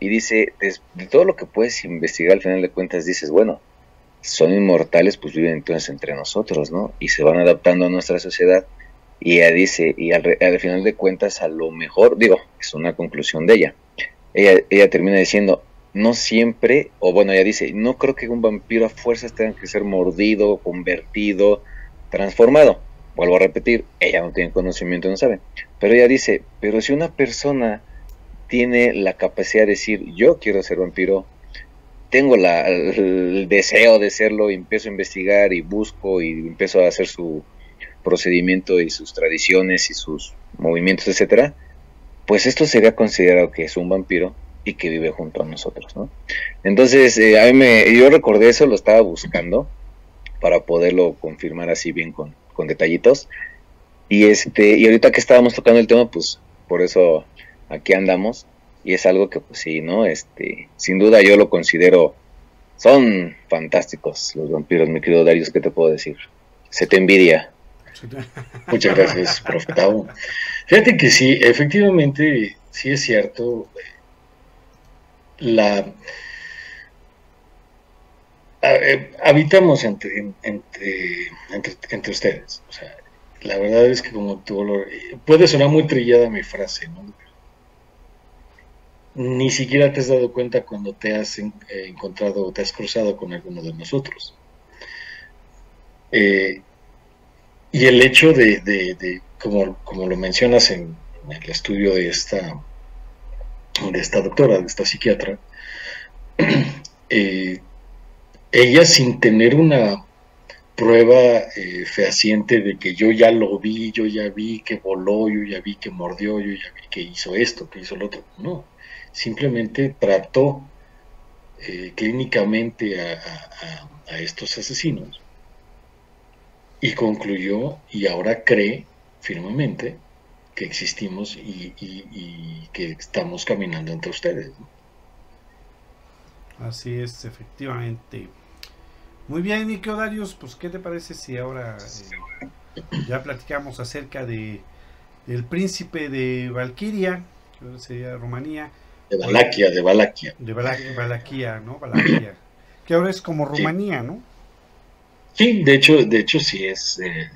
D: y dice, de, todo lo que puedes investigar, al final de cuentas dices, bueno, son inmortales, pues viven entonces entre nosotros, ¿no? Y se van adaptando a nuestra sociedad. Y ella dice, y al, final de cuentas, a lo mejor, digo, es una conclusión de ella. Ella, ella termina diciendo, no siempre, o bueno, ella dice, no creo que un vampiro a fuerzas tenga que ser mordido, convertido, transformado. Vuelvo a repetir, ella no tiene conocimiento, no sabe. Pero ella dice, pero si una persona tiene la capacidad de decir, yo quiero ser vampiro, tengo la, el, deseo de serlo y empiezo a investigar y busco y empiezo a hacer su procedimiento y sus tradiciones y sus movimientos, etcétera, pues esto sería considerado que es un vampiro y que vive junto a nosotros, ¿no? Entonces, eh, a me, yo recordé eso, lo estaba buscando para poderlo confirmar así bien con, detallitos. Y este, y ahorita que estábamos tocando el tema, pues por eso aquí andamos. Y es algo que pues sí, ¿no? Este, sin duda yo lo considero. Son fantásticos los vampiros, mi querido Darius, ¿qué te puedo decir? Se te envidia.
C: Muchas gracias, profetado. Fíjate que sí, efectivamente, sí es cierto. La, eh, habitamos entre, entre, entre, ustedes. O sea, la verdad es que como tú lo, puede sonar muy trillada mi frase, ¿no? Ni siquiera te has dado cuenta cuando te has eh, encontrado o te has cruzado con alguno de nosotros. Eh, y el hecho de, como, como, lo mencionas en, el estudio de esta, de esta doctora, de esta psiquiatra, eh, ella sin tener una prueba eh, fehaciente de que yo ya lo vi, yo ya vi que voló, yo ya vi que mordió, yo ya vi que hizo esto, que hizo lo otro. No, simplemente trató eh, clínicamente a, estos asesinos y concluyó y ahora cree firmemente que existimos y, que estamos caminando entre ustedes.
A: Así es, efectivamente. Muy bien, Nico Darius, pues ¿qué te parece si ahora eh, ya platicamos acerca de del príncipe de Valquiria, que sería Rumanía?
C: De Valaquia, de Valaquia.
A: De Valaquia, ¿no? Valaquia. que ahora es como Rumanía, ¿no?
C: Sí, de hecho, de hecho sí es eh,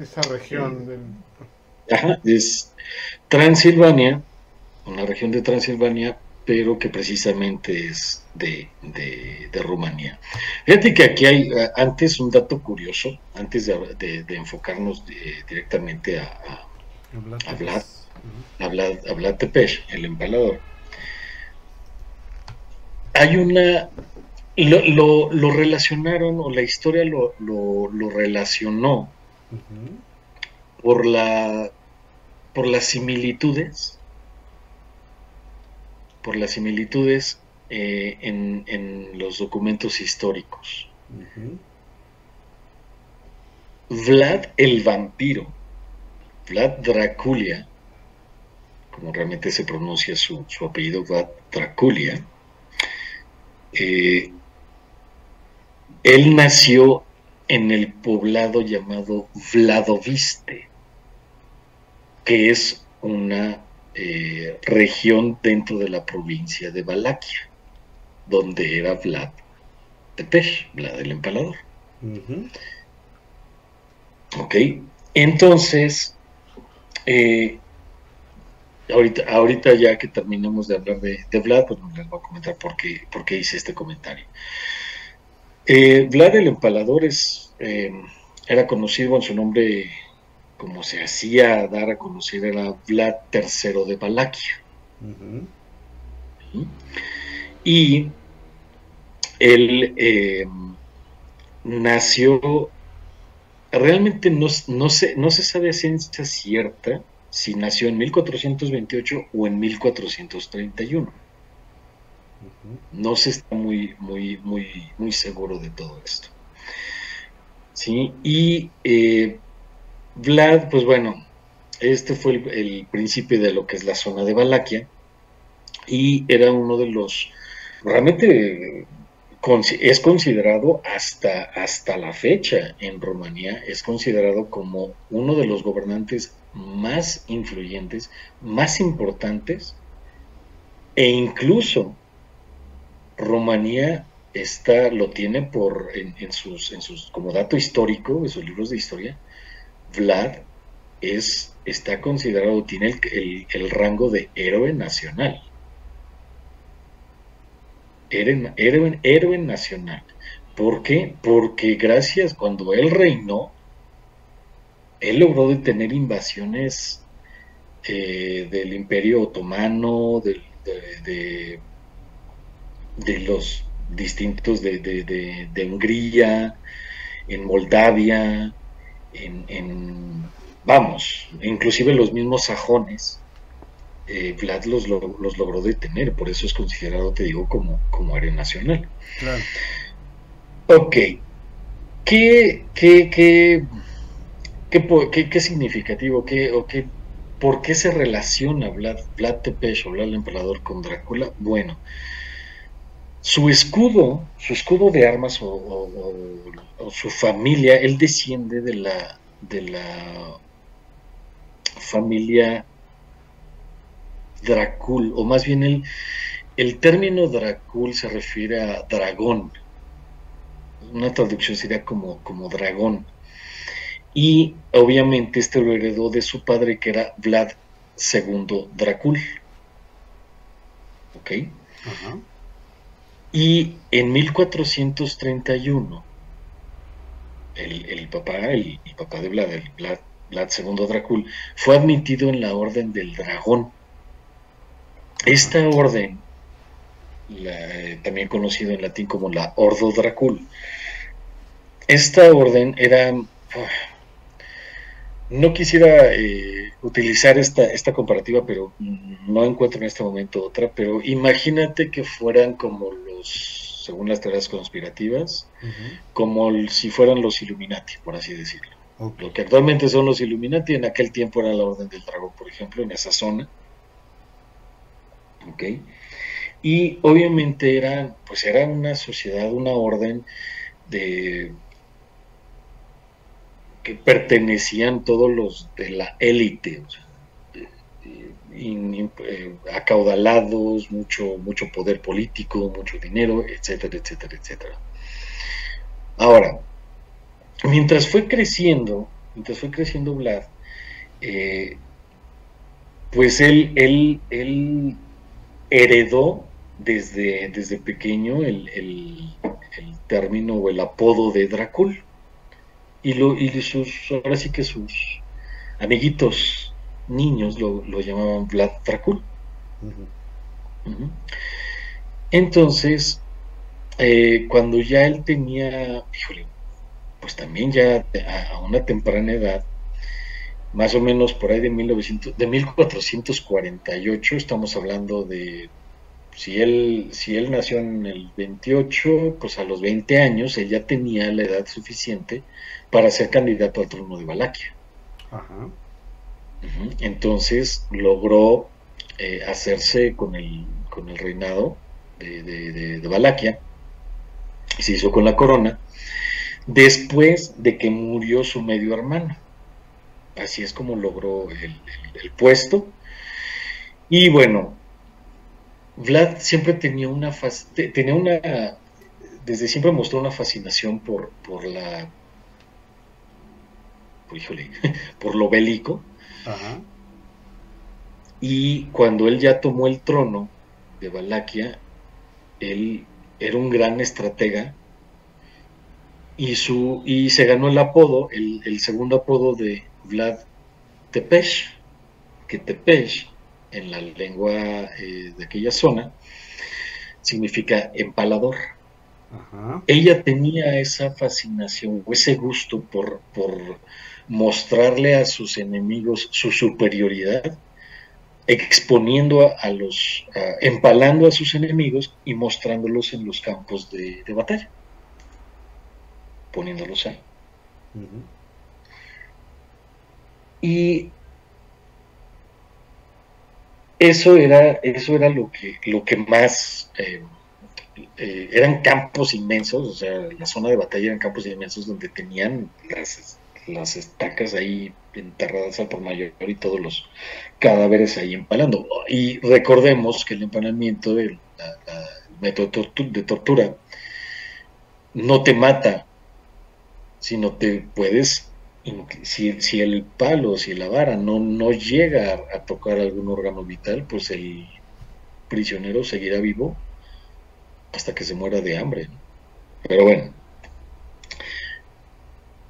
B: esa región del...
C: Ajá, es Transilvania, una región de Transilvania pero que precisamente es de, Rumanía. Fíjate que aquí hay eh, antes un dato curioso, antes de, enfocarnos directamente a, a, Vlad, a, Tepes, el empalador. Hay una, lo, lo, relacionaron, o la historia lo, lo relacionó por, la, por las similitudes por las similitudes eh, en, los documentos históricos. Vlad el vampiro, Vlad Draculia, como realmente se pronuncia su, apellido, Vlad Draculia, eh, él nació en el poblado llamado Vladoviste, que es una eh, región dentro de la provincia de Valaquia, donde era Vlad Tepes, Vlad el Empalador. Ok, entonces, eh, ahorita, ahorita ya que terminemos de hablar de, Vlad, pues les voy a comentar por qué, por qué hice este comentario. Eh, Vlad el Empalador es, era conocido en su nombre como se hacía dar a conocer, era Vlad III de Valaquia. Y él eh, nació, realmente no, no, se, no se sabe a ciencia cierta si nació en 1428 o en 1431. No se está muy, muy, muy, muy seguro de todo esto. ¿Sí? Y eh, Vlad, pues bueno, este fue el, principio de lo que es la zona de Valaquia y era uno de los, realmente es considerado hasta, hasta la fecha en Rumanía, es considerado como uno de los gobernantes más influyentes, más importantes e incluso Rumanía está, lo tiene por en, sus, en sus, como dato histórico, en sus libros de historia, Vlad es, está considerado, tiene el, rango de héroe nacional. Héroe, héroe, nacional. ¿Por qué? Porque gracias, cuando él reinó, él logró detener invasiones eh, del imperio otomano, de, de, los distintos de, Hungría, en Moldavia, en, vamos, inclusive los mismos sajones, eh, Vlad los, los, logró detener, por eso es considerado, te digo, como, como área nacional. Claro. Ok, ¿qué, qué, qué, qué, qué, significativo, qué, o qué, por qué se relaciona Vlad, Vlad Tepes o Vlad el Emperador con Drácula? Bueno, su escudo, su escudo de armas o, su familia, él desciende de la, de la familia Dracul, o más bien el, el término Dracul se refiere a dragón. Una traducción sería como, como dragón. Y obviamente este lo heredó de su padre que era Vlad II Dracul. ¿Ok? Y en 1431, el, papá, el, papá de Vlad, el Vlad, II Dracul, fue admitido en la Orden del Dragón. Esta orden, también conocido en latín como la Ordo Dracul, esta orden era... No quisiera eh, utilizar esta, esta comparativa, pero no encuentro en este momento otra, pero imagínate que fueran como según las teorías conspirativas, como si fueran los Illuminati, por así decirlo. Lo que actualmente son los Illuminati, en aquel tiempo era la Orden del Dragón, por ejemplo, en esa zona. ¿Ok? Y obviamente era, pues era una sociedad, una orden de que pertenecían todos los de la élite, sea, eh, acaudalados, mucho, mucho poder político, mucho dinero, etcétera, etcétera, etcétera. Ahora, mientras fue creciendo, mientras fue creciendo Vlad, eh, pues él, él, él heredó desde, desde pequeño el, el, término o el apodo de Dracul. Y, lo, y sus, ahora sí que sus amiguitos niños lo, llamaban Vlad Dracul. Entonces, eh, cuando ya él tenía, híjole, pues también ya a, una temprana edad, más o menos por ahí de, 1900, de 1448, estamos hablando de si él, si él nació en el 28, pues a los 20 años él ya tenía la edad suficiente para ser candidato al trono de Valaquia. Entonces logró eh, hacerse con el, con el reinado de, de, Valaquia y se hizo con la corona después de que murió su medio hermano. Así es como logró el puesto. Y bueno, Vlad siempre tenía una, tenía una, desde siempre mostró una fascinación por, por la, híjole, por lo bélico. Y cuando él ya tomó el trono de Valaquia, él era un gran estratega y, su, y se ganó el apodo, el, el segundo apodo de Vlad Tepesh, que Tepesh en la lengua eh, de aquella zona, significa empalador. Ella tenía esa fascinación o ese gusto por, mostrarle a sus enemigos su superioridad, exponiendo a, los, empalando a sus enemigos y mostrándolos en los campos de, batalla, poniéndolos ahí. Y eso era, eso era lo que, lo que más eh, eh, eran campos inmensos, o sea, la zona de batalla eran campos inmensos donde tenían las, las estacas ahí enterradas al por mayor y todos los cadáveres ahí empalando. Y recordemos que el empalamiento, el, método de tortura, no te mata, sino te puedes si, el palo, si la vara no, no llega a, tocar algún órgano vital, pues el prisionero seguirá vivo hasta que se muera de hambre. Pero bueno,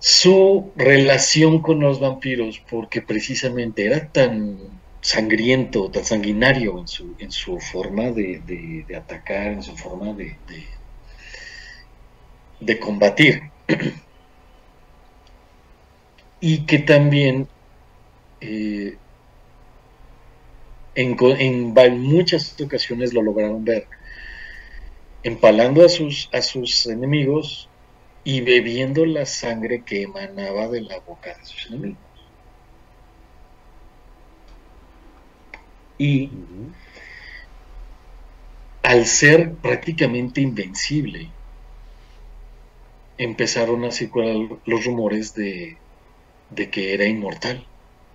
C: su relación con los vampiros, porque precisamente era tan sangriento, tan sanguinario en su, en su forma de, atacar, en su forma de, de combatir. y que también eh, en, muchas ocasiones lo lograron ver, empalando a sus, a sus enemigos y bebiendo la sangre que emanaba de la boca de sus enemigos. Y al ser prácticamente invencible, empezaron a circular los rumores de de que era inmortal,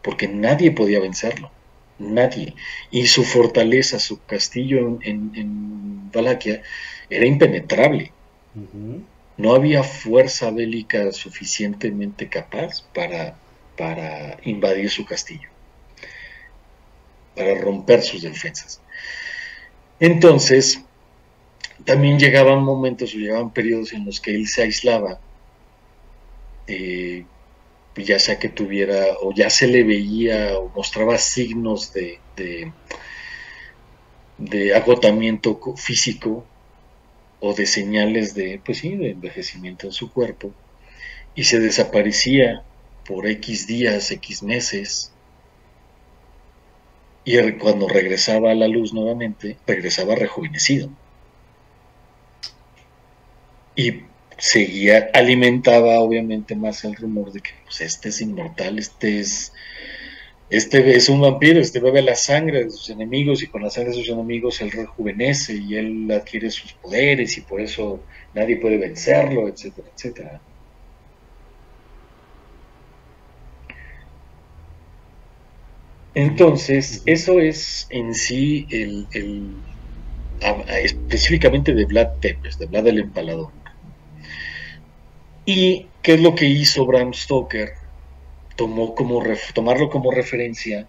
C: porque nadie podía vencerlo, nadie. Y su fortaleza, su castillo en, en, Valaquia era impenetrable. No había fuerza bélica suficientemente capaz para, para invadir su castillo, para romper sus defensas. Entonces, también llegaban momentos o llegaban periodos en los que él se aislaba eh, ya sea que tuviera o ya se le veía o mostraba signos de, de, agotamiento físico o de señales de, pues sí, de envejecimiento en su cuerpo y se desaparecía por X días, X meses y cuando regresaba a la luz nuevamente, regresaba rejuvenecido. Y seguía, alimentaba obviamente más el rumor de que pues, este es inmortal, este es, este es un vampiro, este bebe la sangre de sus enemigos y con la sangre de sus enemigos él rejuvenece y él adquiere sus poderes y por eso nadie puede vencerlo, etcétera, etcétera. Entonces, eso es en sí el, específicamente de Vlad Tepes, de Vlad el Empalador. ¿Y qué es lo que hizo Bram Stoker? Tomó como tomarlo como referencia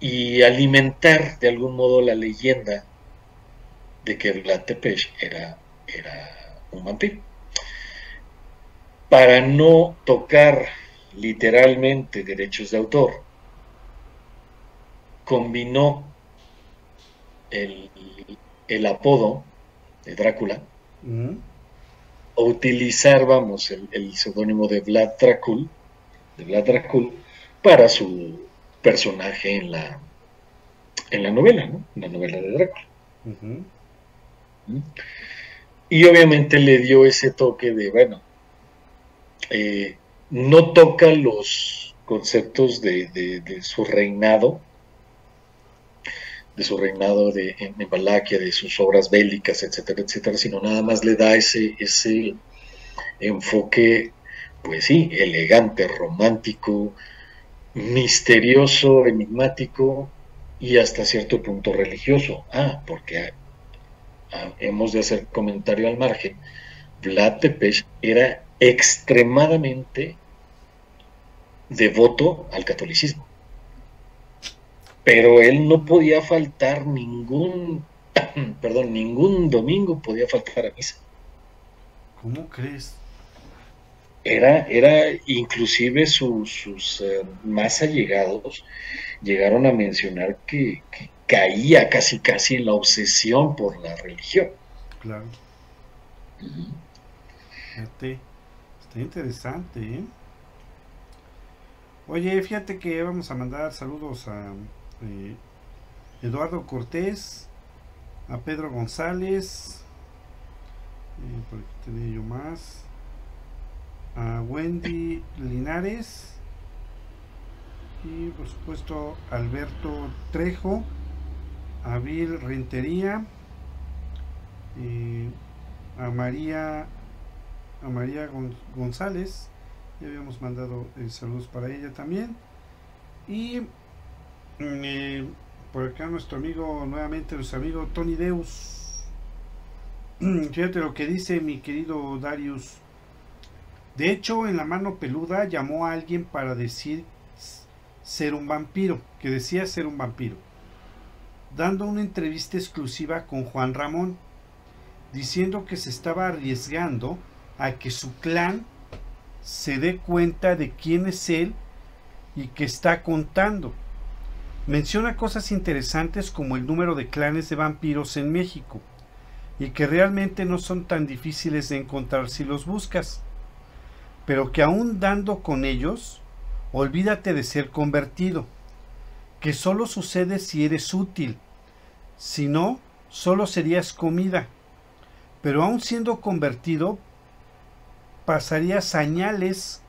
C: y alimentar de algún modo la leyenda de que Vlad Tepes era, era un vampiro. Para no tocar literalmente derechos de autor, combinó el, apodo de Drácula utilizar, vamos, el, seudónimo de Vlad Dracul, de Vlad Dracul, para su personaje en la, en la novela, ¿no? En la novela de Drácula. Y obviamente le dio ese toque de, bueno, eh, no toca los conceptos de, su reinado, de su reinado de, en, Valaquia, de sus obras bélicas, etcétera, etcétera, sino nada más le da ese, ese enfoque, pues sí, elegante, romántico, misterioso, enigmático y hasta cierto punto religioso. Ah, porque hemos de hacer comentario al margen. Vlad Tepes era extremadamente devoto al catolicismo. Pero él no podía faltar ningún, perdón, ningún domingo podía faltar a misa.
A: ¿Cómo crees?
C: Era, era inclusive sus eh, más allegados llegaron a mencionar que, caía casi casi en la obsesión por la religión.
A: Claro. Fíjate, está interesante, ¿eh? Oye, fíjate que vamos a mandar saludos a eh, Eduardo Cortés, a Pedro González, eh, por aquí tenía yo más, a Wendy Linares y por supuesto Alberto Trejo, a Bill Rentería, a María a María González, ya habíamos mandado eh, saludos para ella también. Y por acá nuestro amigo, nuevamente nuestro amigo Tony Deus. Fíjate lo que dice mi querido Darius. De hecho, en la mano peluda llamó a alguien para decir ser un vampiro, que decía ser un vampiro, dando una entrevista exclusiva con Juan Ramón, diciendo que se estaba arriesgando a que su clan se dé cuenta de quién es él y que está contando. Menciona cosas interesantes como el número de clanes de vampiros en México y que realmente no son tan difíciles de encontrar si los buscas, pero que aún dando con ellos, olvídate de ser convertido, que solo sucede si eres útil, si no, solo serías comida, pero aún siendo convertido, pasaría señales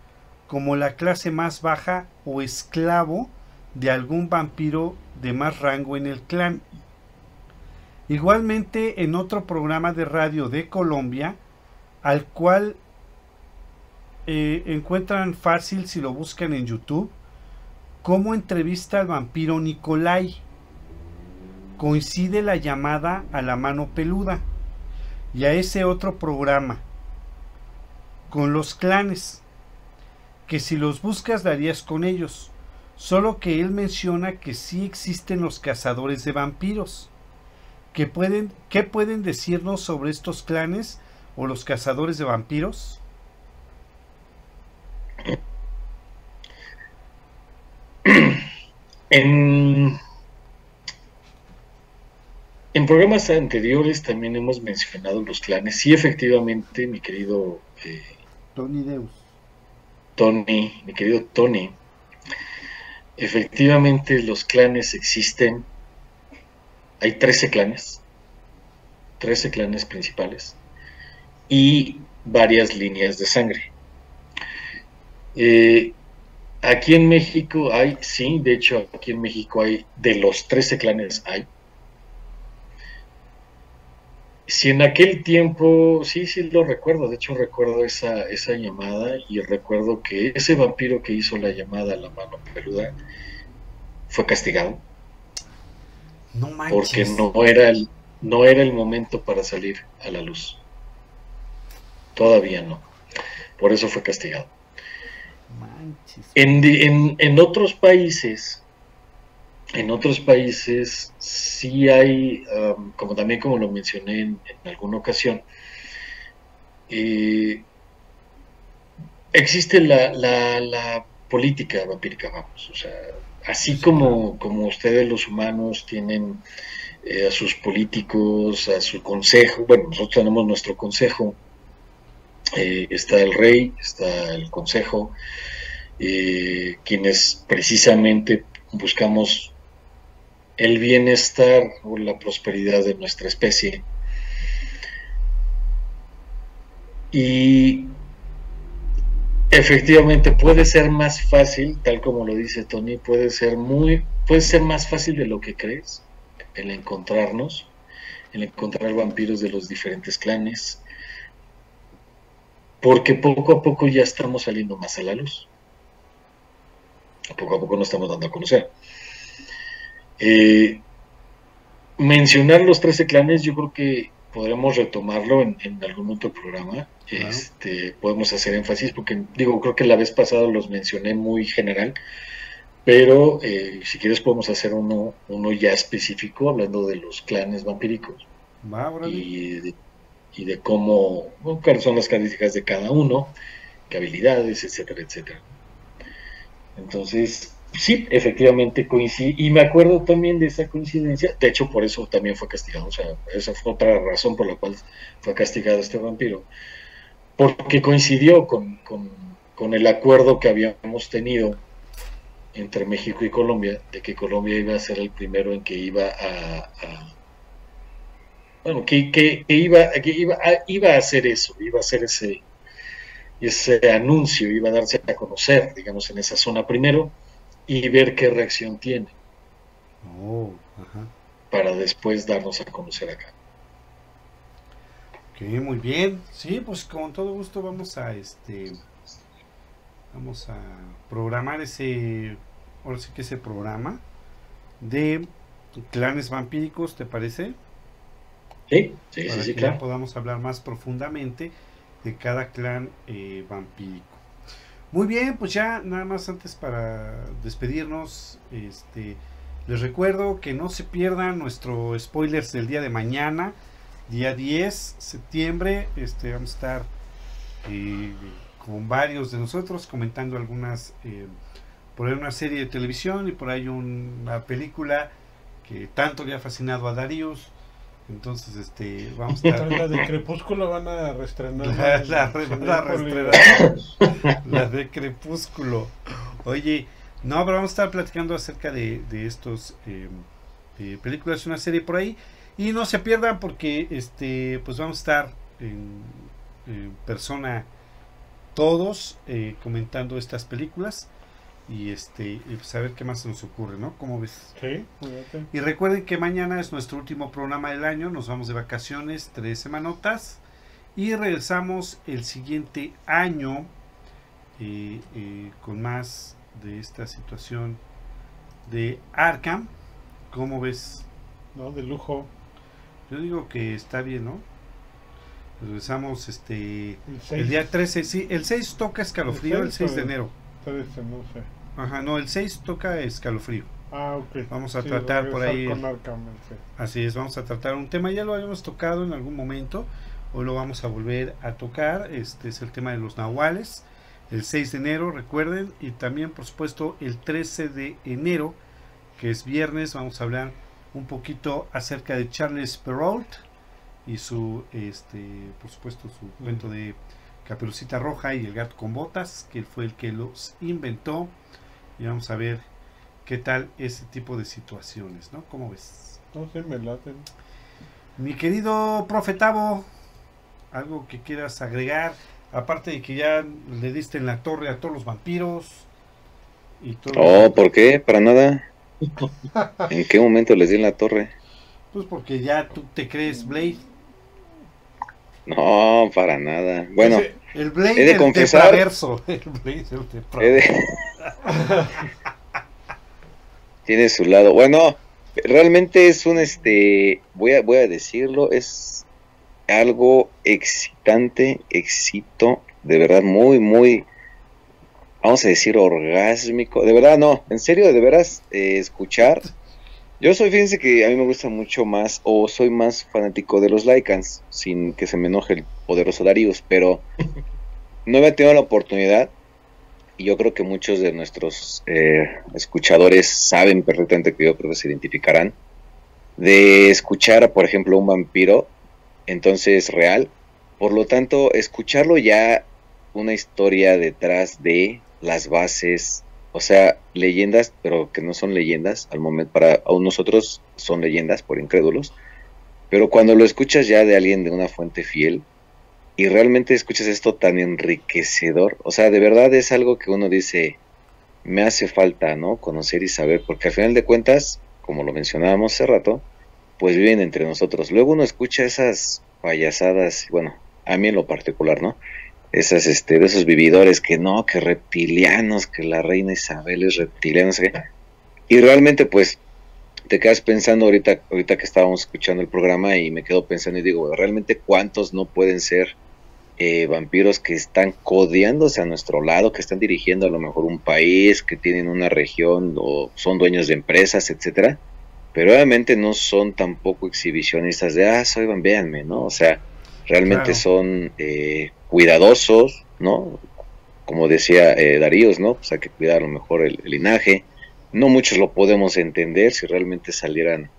A: como la clase más baja o esclavo de algún vampiro de más rango en el clan. Igualmente en otro programa de radio de Colombia, al cual eh, encuentran fácil si lo buscan en YouTube, como entrevista al vampiro Nicolai. Coincide la llamada a la mano peluda y a ese otro programa con los clanes, que si los buscas darías con ellos, solo que él menciona que sí existen los cazadores de vampiros. ¿Qué pueden, ¿Qué pueden decirnos sobre estos clanes o los cazadores de vampiros?
C: En, en programas anteriores también hemos mencionado los clanes. Sí, efectivamente, mi querido eh,
A: Tony Deus.
C: Tony, mi querido Tony, efectivamente los clanes existen. Hay 13 clanes, 13 clanes principales y varias líneas de sangre. Eh, aquí en México hay, sí, de hecho aquí en México hay, de los 13 clanes hay si en aquel tiempo, sí, sí lo recuerdo, de hecho recuerdo esa, esa llamada y recuerdo que ese vampiro que hizo la llamada a la mano peluda fue castigado.
A: No
C: Porque no era, el, no era el momento para salir a la luz. Todavía no. Por eso fue castigado. En, en, en otros países en otros países sí hay, um, como también como lo mencioné en, alguna ocasión, eh, existe la, política vampírica, vamos, o sea, así como, como ustedes los humanos tienen eh, a sus políticos, a su consejo, bueno, nosotros tenemos nuestro consejo, eh, está el rey, está el consejo, quienes precisamente buscamos el bienestar o la prosperidad de nuestra especie. Y efectivamente puede ser más fácil, tal como lo dice Tony, puede ser muy, puede ser más fácil de lo que crees el encontrarnos, el encontrar vampiros de los diferentes clanes, porque poco a poco ya estamos saliendo más a la luz. Poco a poco nos estamos dando a conocer. Eh, mencionar los 13 clanes, yo creo que podremos retomarlo en, algún otro programa. Este, podemos hacer énfasis, porque digo, creo que la vez pasada los mencioné muy general, pero eh, si quieres podemos hacer uno, uno ya específico, hablando de los clanes vampíricos. y, de, y de cómo, cuáles son las características de cada uno, qué habilidades, etcétera, etcétera. Entonces, sí, efectivamente coincide. Y me acuerdo también de esa coincidencia. De hecho, por eso también fue castigado. O sea, esa fue otra razón por la cual fue castigado este vampiro. Porque coincidió con, el acuerdo que habíamos tenido entre México y Colombia, de que Colombia iba a ser el primero en que iba a, bueno, que, iba, que iba, a, iba a hacer eso, iba a hacer ese, ese anuncio, iba a darse a conocer, digamos, en esa zona primero, y ver qué reacción tiene. Oh, para después darnos a conocer acá.
A: Ok, muy bien. Sí, pues con todo gusto vamos a este vamos a programar ese ahora sí que ese programa de clanes vampíricos, ¿te parece?
C: Sí, sí,
A: para
C: sí,
A: que Ya podamos hablar más profundamente de cada clan eh, vampírico. Muy bien, pues ya nada más antes para despedirnos, este, les recuerdo que no se pierdan nuestro spoilers del día de mañana, día 10 septiembre, este, vamos a estar eh, con varios de nosotros comentando algunas, eh, por ahí una serie de televisión y por ahí una película que tanto le ha fascinado a Darius. Entonces, este, vamos a
B: estar... La de Crepúsculo van a restrenar.
A: La, la, de Crepúsculo. Oye, no, pero vamos a estar platicando acerca de, de estos eh, películas, una serie por ahí. Y no se pierdan porque, este, pues vamos a estar en, persona todos eh, comentando estas películas y este saber pues, qué más se nos ocurre, ¿no? ¿Cómo ves?
B: Sí,
A: Y recuerden que mañana es nuestro último programa del año, nos vamos de vacaciones tres semanotas y regresamos el siguiente año eh, eh, con más de esta situación de Arkham. ¿Cómo ves?
B: No, de lujo.
A: Yo digo que está bien, ¿no? Regresamos este el, día 13, sí, el 6 toca escalofrío, el 6, de enero.
B: no sé.
A: Ajá, no, el 6 toca escalofrío.
B: Ah, ok.
A: Vamos a tratar por ahí. así es, vamos a tratar un tema, ya lo habíamos tocado en algún momento, hoy lo vamos a volver a tocar, este es el tema de los nahuales, el 6 de enero, recuerden, y también por supuesto el 13 de enero, que es viernes, vamos a hablar un poquito acerca de Charles Perrault y su, este, por supuesto, su cuento de Caperucita Roja y el gato con botas, que fue el que los inventó y vamos a ver qué tal ese tipo de situaciones, ¿no? ¿Cómo ves?
B: No sé, me laten.
A: Mi querido profetavo, algo que quieras agregar, aparte de que ya le diste en la torre a todos los vampiros
D: y todo. Oh, ¿por qué? Para nada. ¿En qué momento les di en la torre?
A: Pues porque ya tú te crees Blade.
D: No, para nada. Bueno,
A: el Blade he de confesar, El Blade
D: Tiene su lado. Bueno, realmente es un este, voy a voy a decirlo, es algo excitante, excito, de verdad muy muy vamos a decir orgásmico, de verdad no, en serio, de veras eh, escuchar yo soy, fíjense que a mí me gusta mucho más, o soy más fanático de los Lycans, sin que se me enoje el poderoso Darius, pero no había tenido la oportunidad, y yo creo que muchos de nuestros eh, escuchadores saben perfectamente que yo creo que se identificarán, de escuchar, por ejemplo, un vampiro, entonces real, por lo tanto, escucharlo ya una historia detrás de las bases o sea, leyendas, pero que no son leyendas, al momento, para nosotros son leyendas por incrédulos, pero cuando lo escuchas ya de alguien de una fuente fiel, y realmente escuchas esto tan enriquecedor, o sea, de verdad es algo que uno dice, me hace falta, ¿no? Conocer y saber, porque al final de cuentas, como lo mencionábamos hace rato, pues viven entre nosotros. Luego uno escucha esas payasadas, bueno, a mí en lo particular, ¿no? Esas, este, de esos vividores que no, que reptilianos, que la reina Isabel es reptiliana, Y realmente, pues, te quedas pensando ahorita, ahorita que estábamos escuchando el programa y me quedo pensando y digo, realmente cuántos no pueden ser eh, vampiros que están codeándose a nuestro lado, que están dirigiendo a lo mejor un país, que tienen una región o son dueños de empresas, etcétera, pero obviamente no son tampoco exhibicionistas de, ah, soy, véanme, ¿no? O sea, realmente son eh, cuidadosos, ¿no? Como decía eh, Darío, ¿no? Pues hay que cuidar a lo mejor el linaje. No muchos lo podemos entender si realmente salieran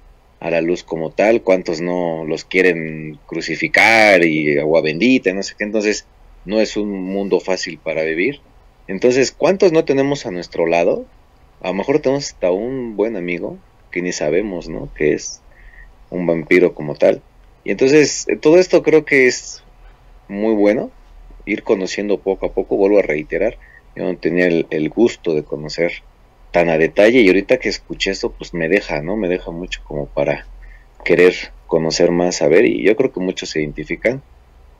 D: a la luz como tal, cuántos no los quieren crucificar y agua bendita, no sé qué, entonces no es un mundo fácil para vivir. Entonces, ¿cuántos no tenemos a nuestro lado? A lo mejor tenemos hasta un buen amigo que ni sabemos, ¿no? Que es un vampiro como tal. Y entonces, todo esto creo que es muy bueno, ir conociendo poco a poco, vuelvo a reiterar, yo no tenía el, el gusto de conocer tan a detalle y ahorita que escuché esto pues me deja, ¿no? Me deja mucho como para querer conocer más, saber y yo creo que muchos se identifican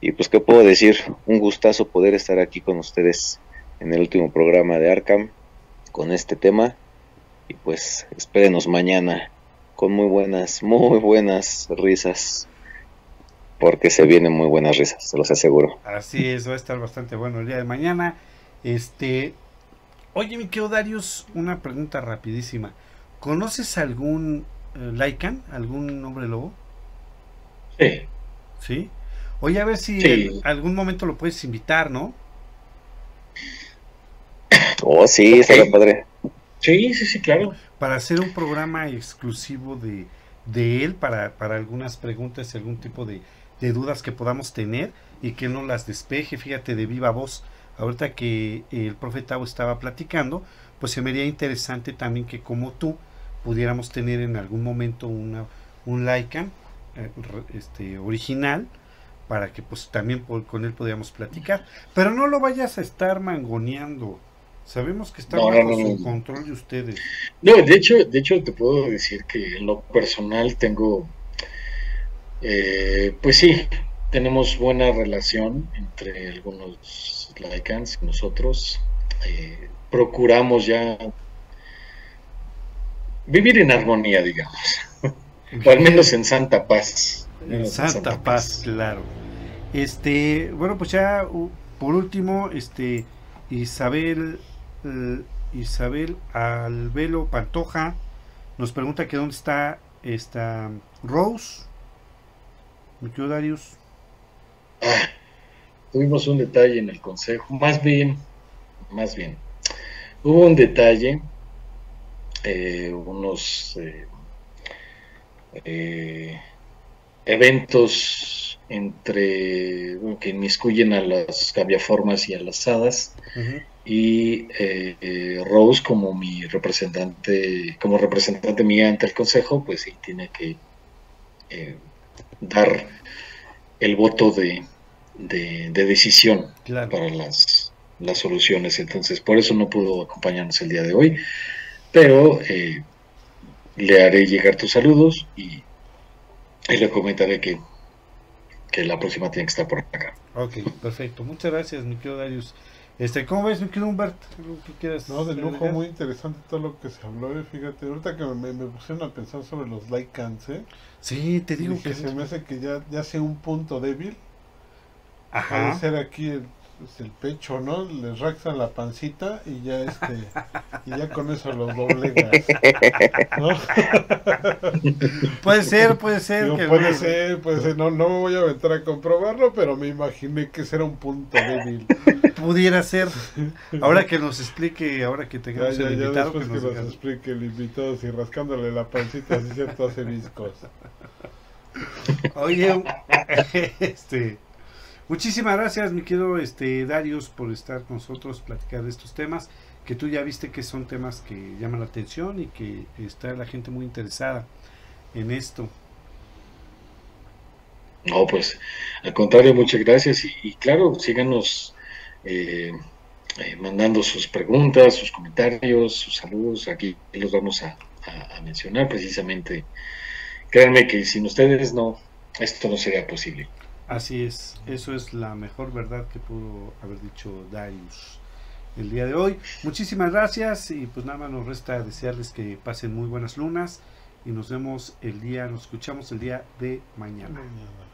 D: y pues qué puedo decir, un gustazo poder estar aquí con ustedes en el último programa de Arkham con este tema y pues espérenos mañana con muy buenas, muy buenas risas porque se vienen muy buenas risas, se los aseguro.
A: Así es, va a estar bastante bueno el día de mañana. Este, Oye, mi querido Darius, una pregunta rapidísima. ¿Conoces algún eh, Lycan, algún hombre lobo?
C: Sí.
A: ¿Sí? Oye, a ver si en algún momento lo puedes invitar, ¿no?
D: Oh, sí, okay. padre.
C: Sí, sí, sí, claro.
A: Para hacer un programa exclusivo de, de él, para, para algunas preguntas y algún tipo de, de dudas que podamos tener y que no las despeje, fíjate, de viva voz ahorita que el profeta estaba platicando, pues se me haría interesante también que como tú pudiéramos tener en algún momento una, un Lycan eh, este, original para que pues también con él podamos platicar. Pero no lo vayas a estar mangoneando. Sabemos que está bajo su control de ustedes.
C: No, de hecho, de hecho te puedo decir que en lo personal tengo, eh, pues sí, tenemos buena relación entre algunos Y nosotros eh, procuramos ya vivir en armonía, digamos, o al menos en santa paz.
A: En santa, paz, claro. Este, bueno, pues ya por último, este Isabel uh, Isabel Alvelo Pantoja nos pregunta que dónde está esta Rose. Mi Darius.
C: Ah, tuvimos un detalle en el consejo, más bien, más bien, hubo un detalle, eh, unos eh, eh, eventos entre que inmiscuyen a las cambiaformas y a las hadas y Rose como mi representante como representante mía ante el consejo pues sí tiene que dar el voto de, de, decisión para las, las soluciones. Entonces, por eso no pudo acompañarnos el día de hoy. Pero eh, le haré llegar tus saludos y, le comentaré que, que la próxima tiene que estar por acá.
A: Ok, perfecto. Muchas gracias, mi querido Darius. Este, ¿Cómo ves, mi querido Humbert?
B: No, de lujo, muy interesante todo lo que se habló. Eh, fíjate, ahorita que me, me pusieron a pensar sobre los Lycans, ¿eh?
A: Sí, te digo que...
B: se me hace que ya, ya sea un punto débil
A: Ajá.
B: ser aquí el, pues, el, pecho, ¿no? Les raxan la pancita y ya este y ya con eso los doblegas. ¿no?
A: puede ser, puede ser.
B: que puede ser, puede ser. No, no me voy a aventar a comprobarlo, pero me imaginé que será un punto débil.
A: Pudiera ser. Ahora que nos explique, ahora que tengamos
B: ya,
A: el invitado.
B: que, nos, explique el invitado, si rascándole la pancita, así cierto, hace viscos.
A: Oye, este Muchísimas gracias, mi querido este, Darius, por estar con nosotros, platicar de estos temas. que tú ya viste que son temas que llaman la atención y que está la gente muy interesada en esto.
C: No, pues al contrario, muchas gracias y, claro, síganos eh, eh, mandando sus preguntas, sus comentarios, sus saludos, aquí los vamos a, mencionar precisamente. Créanme que sin ustedes no, esto no sería posible.
A: Así es, eso es la mejor verdad que pudo haber dicho Darius el día de hoy. Muchísimas gracias y pues nada más nos resta desearles que pasen muy buenas lunas y nos vemos el día, nos escuchamos el día de mañana.
E: Bienvenido.